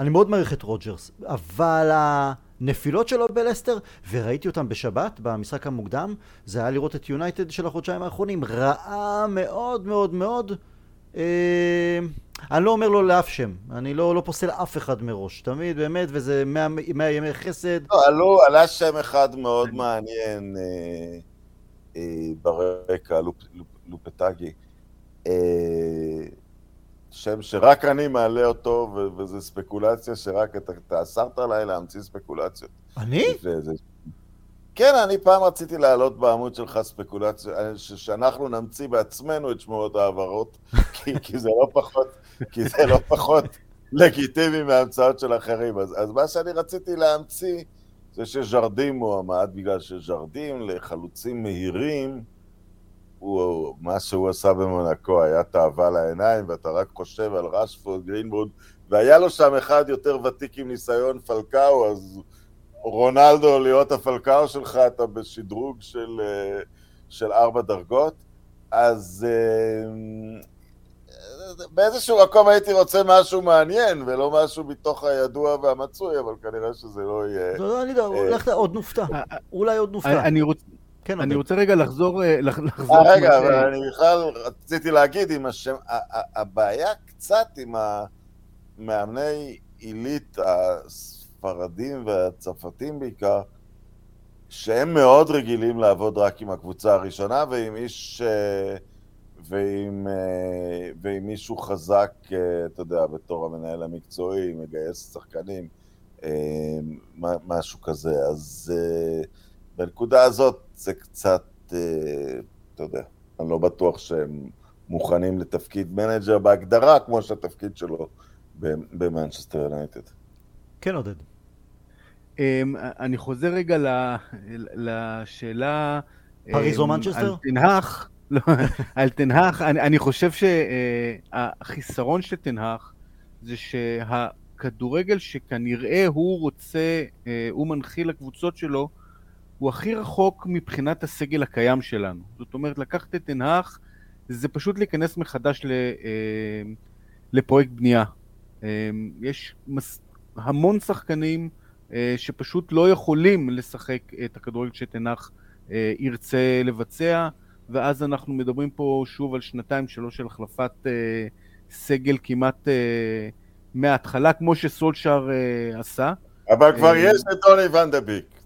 אני מאוד מעריך את רוג'רס, אבל הנפילות שלו בלסטר, וראיתי אותם בשבת, במשחק המוקדם, זה היה לראות את יונייטד של החודשיים האחרונים, רעה מאוד מאוד מאוד. אה, אני לא אומר לו לאף שם, אני לא, לא פוסל אף אחד מראש, תמיד באמת, וזה מאה ימי חסד. לא, עלו, עלה שם אחד מאוד מעניין אה, אה, ברקע, לופ, לופ, לופטגי. אה, שם שרק אני מעלה אותו, וזו ספקולציה שרק אתה, אסרת עליי להמציא ספקולציות. אני? וזה... כן, אני פעם רציתי להעלות בעמוד שלך ספקולציה, שאנחנו נמציא בעצמנו את שמועות ההעברות, כי, כי זה לא פחות, כי זה לא פחות לגיטימי מההמצאות של אחרים. אז, אז מה שאני רציתי להמציא זה שז'רדים מועמד, בגלל שז'רדים לחלוצים מהירים, הוא, מה שהוא עשה במונקו היה תאווה לעיניים, ואתה רק חושב על רשפורד, גרינבוד, והיה לו שם אחד יותר ותיק עם ניסיון פלקאו, אז רונלדו, להיות הפלקאו שלך, אתה בשדרוג של, אה, של ארבע דרגות. אז אה, באיזשהו מקום הייתי רוצה משהו מעניין, ולא משהו מתוך הידוע והמצוי, אבל כנראה שזה לא יהיה... לא, לא, אני יודע, אה, עוד נופתע. אולי עוד נופתע. כן, אני רוצה רגע לחזור... אה, לחזור אה, רגע, אבל אני בכלל רציתי להגיד עם השם... הבעיה קצת עם המאמני עילית הספרדים והצרפתים בעיקר, שהם מאוד רגילים לעבוד רק עם הקבוצה הראשונה ועם איש... אה, ועם, ועם מישהו חזק, אתה יודע, בתור המנהל המקצועי, מגייס שחקנים, משהו כזה. אז בנקודה הזאת זה קצת, אה, אתה יודע, אני לא בטוח שהם מוכנים לתפקיד מנג'ר בהגדרה, כמו שהתפקיד שלו במנצ'סטר יונייטד. כן, עודד. אמ, אני חוזר רגע לשאלה... פריז או מנצ'סטר? על תנהך, לא, על תנהך, אני, אני חושב שהחיסרון של תנהך זה שהכדורגל שכנראה הוא רוצה, אה, הוא מנחיל לקבוצות שלו, הוא הכי רחוק מבחינת הסגל הקיים שלנו. זאת אומרת, לקחת את תנהך זה פשוט להיכנס מחדש אה, לפרויקט בנייה. אה, יש המון שחקנים שפשוט לא יכולים לשחק את הכדורגל שתנח ירצה לבצע, ואז אנחנו מדברים פה שוב על שנתיים שלוש של החלפת אה, סגל כמעט אה, מההתחלה, כמו שסולשאר אה, עשה. אבל כבר יש את דוני ון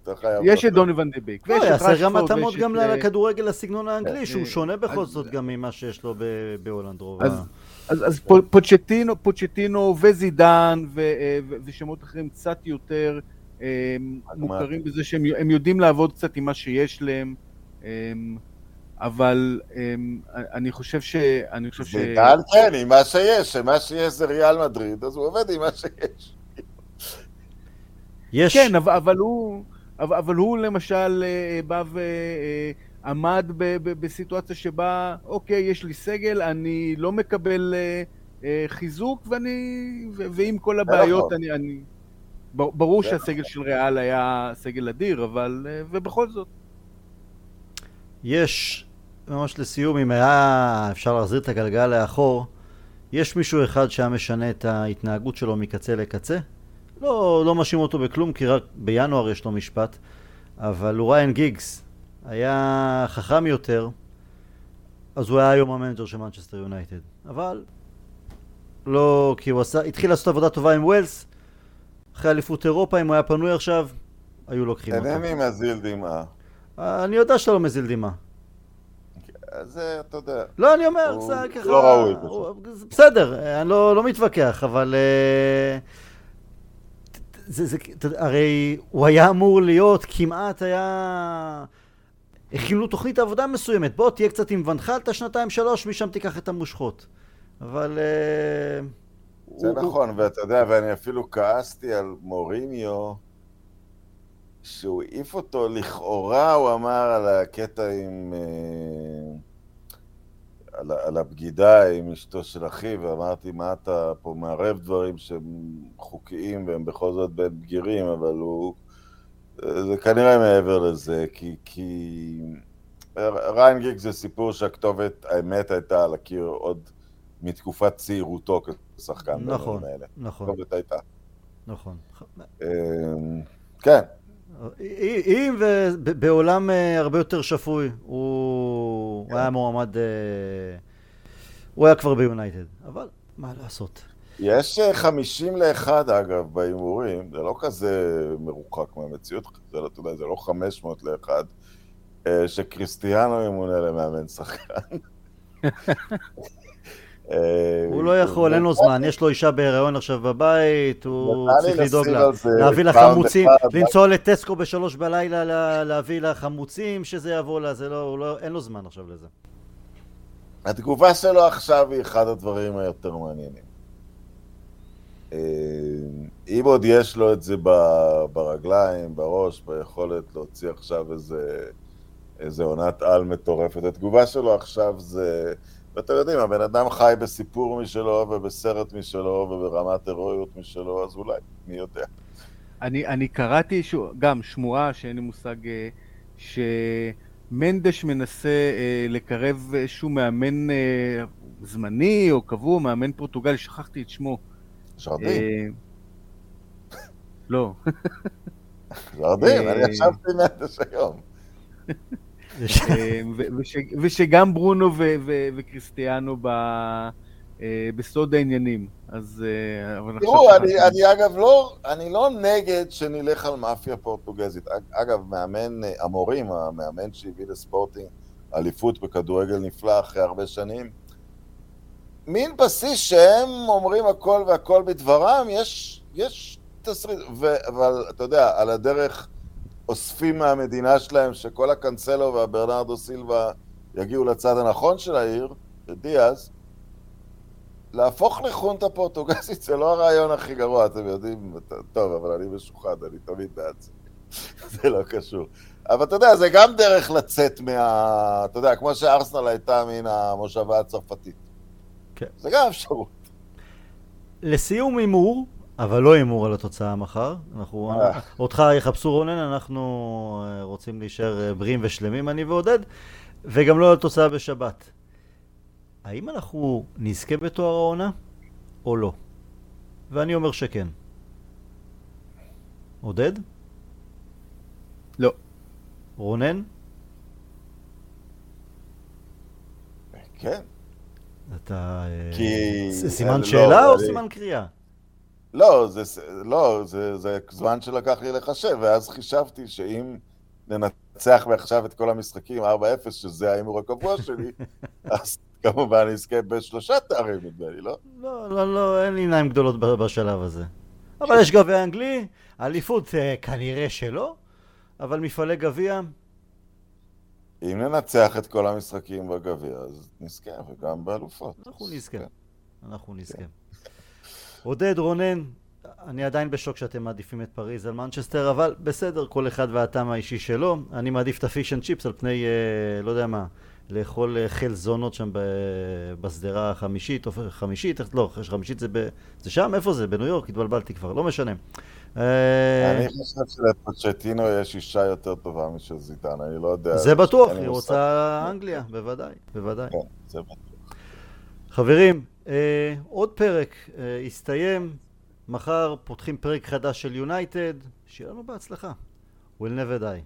דה ביק. יש את דוני ון דה ביק. לא, יעשה גם התאמות גם לכדורגל הסגנון האנגלי, שהוא שונה בכל זאת גם ממה שיש לו בהולנד רוב אז פוצ'טינו, וזידן ושמות אחרים קצת יותר מוכרים בזה שהם יודעים לעבוד קצת עם מה שיש להם. אבל אני חושב ש... אני חושב ש... וידן כן, עם מה שיש, מה שיש זה ריאל מדריד, אז הוא עובד עם מה שיש. יש... כן, אבל הוא... אבל, אבל הוא למשל אה, בא ועמד אה, בסיטואציה שבה, אוקיי, יש לי סגל, אני לא מקבל אה, חיזוק, ואני... ועם כל הבעיות, נכון. אני... אני ברור שהסגל נכון. של ריאל היה סגל אדיר, אבל... ובכל זאת. יש, ממש לסיום, אם היה אפשר להחזיר את הגלגל לאחור, יש מישהו אחד שהיה משנה את ההתנהגות שלו מקצה לקצה? לא, לא מאשים אותו בכלום, כי רק בינואר יש לו משפט, אבל לו ריאן גיגס היה חכם יותר, אז הוא היה היום המנג'ר של מנצ'סטר יונייטד. אבל לא, כי הוא עשה, התחיל לעשות עבודה טובה עם וויילס, אחרי אליפות אירופה, אם הוא היה פנוי עכשיו, היו לוקחים אותו. אינני מזיל דמעה. אני יודע שאתה לא מזיל דמעה. זה, אתה יודע. לא, אני אומר, זה ככה... לא ראוי. בסדר, אני לא, לא מתווכח, אבל... אה, זה, זה, הרי הוא היה אמור להיות, כמעט היה... הכינו תוכנית עבודה מסוימת, בוא תהיה קצת עם ונחלת שנתיים שלוש, משם תיקח את המושכות. אבל... אה, זה הוא, נכון, הוא... ואתה יודע, ואני אפילו כעסתי על מוריניו, שהוא העיף אותו, לכאורה הוא אמר על הקטע עם... על, על הבגידה עם אשתו של אחיו, ואמרתי, מה אתה פה מערב דברים שהם חוקיים והם בכל זאת בין בגירים, אבל הוא... זה כנראה מעבר לזה, כי... כי... ריין גיג זה סיפור שהכתובת, האמת הייתה על הקיר עוד מתקופת צעירותו כשחקן. נכון, נכון. הכתובת הייתה. נכון. אמ, כן. אם ובעולם אה, הרבה יותר שפוי, הוא היה מועמד, אה, הוא היה כבר ביונייטד, אבל מה לעשות. יש 50 אה, ל-1 אגב בהימורים, זה לא כזה מרוחק מהמציאות, זה לא, אתה יודע, זה לא 500 ל-1, שקריסטיאנו ימונה למאמן שחקן. אה, הוא לא יכול, אין לו זמן, יש לו אישה בהיריון עכשיו בבית, הוא צריך לדאוג לה, להביא לה חמוצים, לנסוע לטסקו בשלוש בלילה להביא לה חמוצים, שזה יבוא לה, זה לא, לא, אין לו זמן עכשיו לזה. התגובה שלו עכשיו היא אחד הדברים היותר מעניינים. אה, אם עוד יש לו את זה ברגליים, בראש, ביכולת להוציא עכשיו איזה, איזה עונת על מטורפת, התגובה שלו עכשיו זה... ואתם יודעים, הבן אדם חי בסיפור משלו ובסרט משלו וברמת הירואיות משלו, אז אולי, מי יודע. אני, אני קראתי שו, גם שמועה שאין לי מושג, אה, שמנדש מנסה אה, לקרב איזשהו מאמן אה, זמני או קבוע, מאמן פורטוגלי, שכחתי את שמו. ז'רדין. אה, לא. ז'רדין, אני ישבתי מנדש היום. אה, ושגם ברונו וקריסטיאנו אה, בסוד העניינים. אז... אה, תראו, אני, אני אגב לא, אני לא נגד שנלך על מאפיה פורטוגזית. אגב, מאמן, המורים, המאמן שהביא לספורטינג אליפות בכדורגל נפלא אחרי הרבה שנים, מין בסיס שהם אומרים הכל והכל בדברם, יש, יש תסריט, אבל אתה יודע, על הדרך אוספים מהמדינה שלהם שכל הקאנסלו והברנרדו סילבה יגיעו לצד הנכון של העיר, דיאז, להפוך לחונטה פורטוגזית זה לא הרעיון הכי גרוע, אתם יודעים, טוב, אבל אני משוחד, אני תמיד בעד זה. זה לא קשור. אבל אתה יודע, זה גם דרך לצאת מה... אתה יודע, כמו שארסנל הייתה מן המושבה הצרפתית. כן. זה גם אפשרות. לסיום הימור, אבל לא הימור על התוצאה מחר. אנחנו, אה. אותך יחפשו רונן, אנחנו אה, רוצים להישאר אה, בריאים ושלמים, אני ועודד, וגם לא על התוצאה בשבת. האם אנחנו נזכה בתואר העונה או לא? ואני אומר שכן. עודד? לא. רונן? כן. אתה... כי- סימן לא, שאלה או אני- סימן קריאה? לא, זה, לא זה, זה זמן שלקח לי לחשב, ואז חישבתי שאם ננצח מעכשיו את כל המשחקים 4-0, שזה ההימור הקבוע שלי, אז כמובן נזכה בשלושה תארים, נדמה לי, לא? לא, לא, לא, אין לי עיניים גדולות בשלב הזה. אבל יש גביע אנגלי, אליפות אה, כנראה שלא, אבל מפעלי גביע, אם ננצח את כל המשחקים בגביע, אז נזכה, וגם באלופות. אנחנו נזכה. כן. אנחנו נזכה. עודד, רונן, אני עדיין בשוק שאתם מעדיפים את פריז על מנצ'סטר, אבל בסדר, כל אחד והטעם האישי שלו. אני מעדיף את ה fish and chips על פני, אה, לא יודע מה, לאכול אה, חיל זונות שם בשדרה החמישית, או חמישית, לא, חמישית זה, ב, זה שם? איפה זה? בניו יורק? התבלבלתי כבר, לא משנה. אה, אני חושב שלפוצ'טינו יש אישה יותר טובה משל זידן, אני לא יודע. זה בטוח, היא. רוצה אנגליה, בוודאי, בוודאי. כן. חברים, אה, עוד פרק אה, הסתיים, מחר פותחים פרק חדש של יונייטד, שיהיה לנו בהצלחה. We'll never die.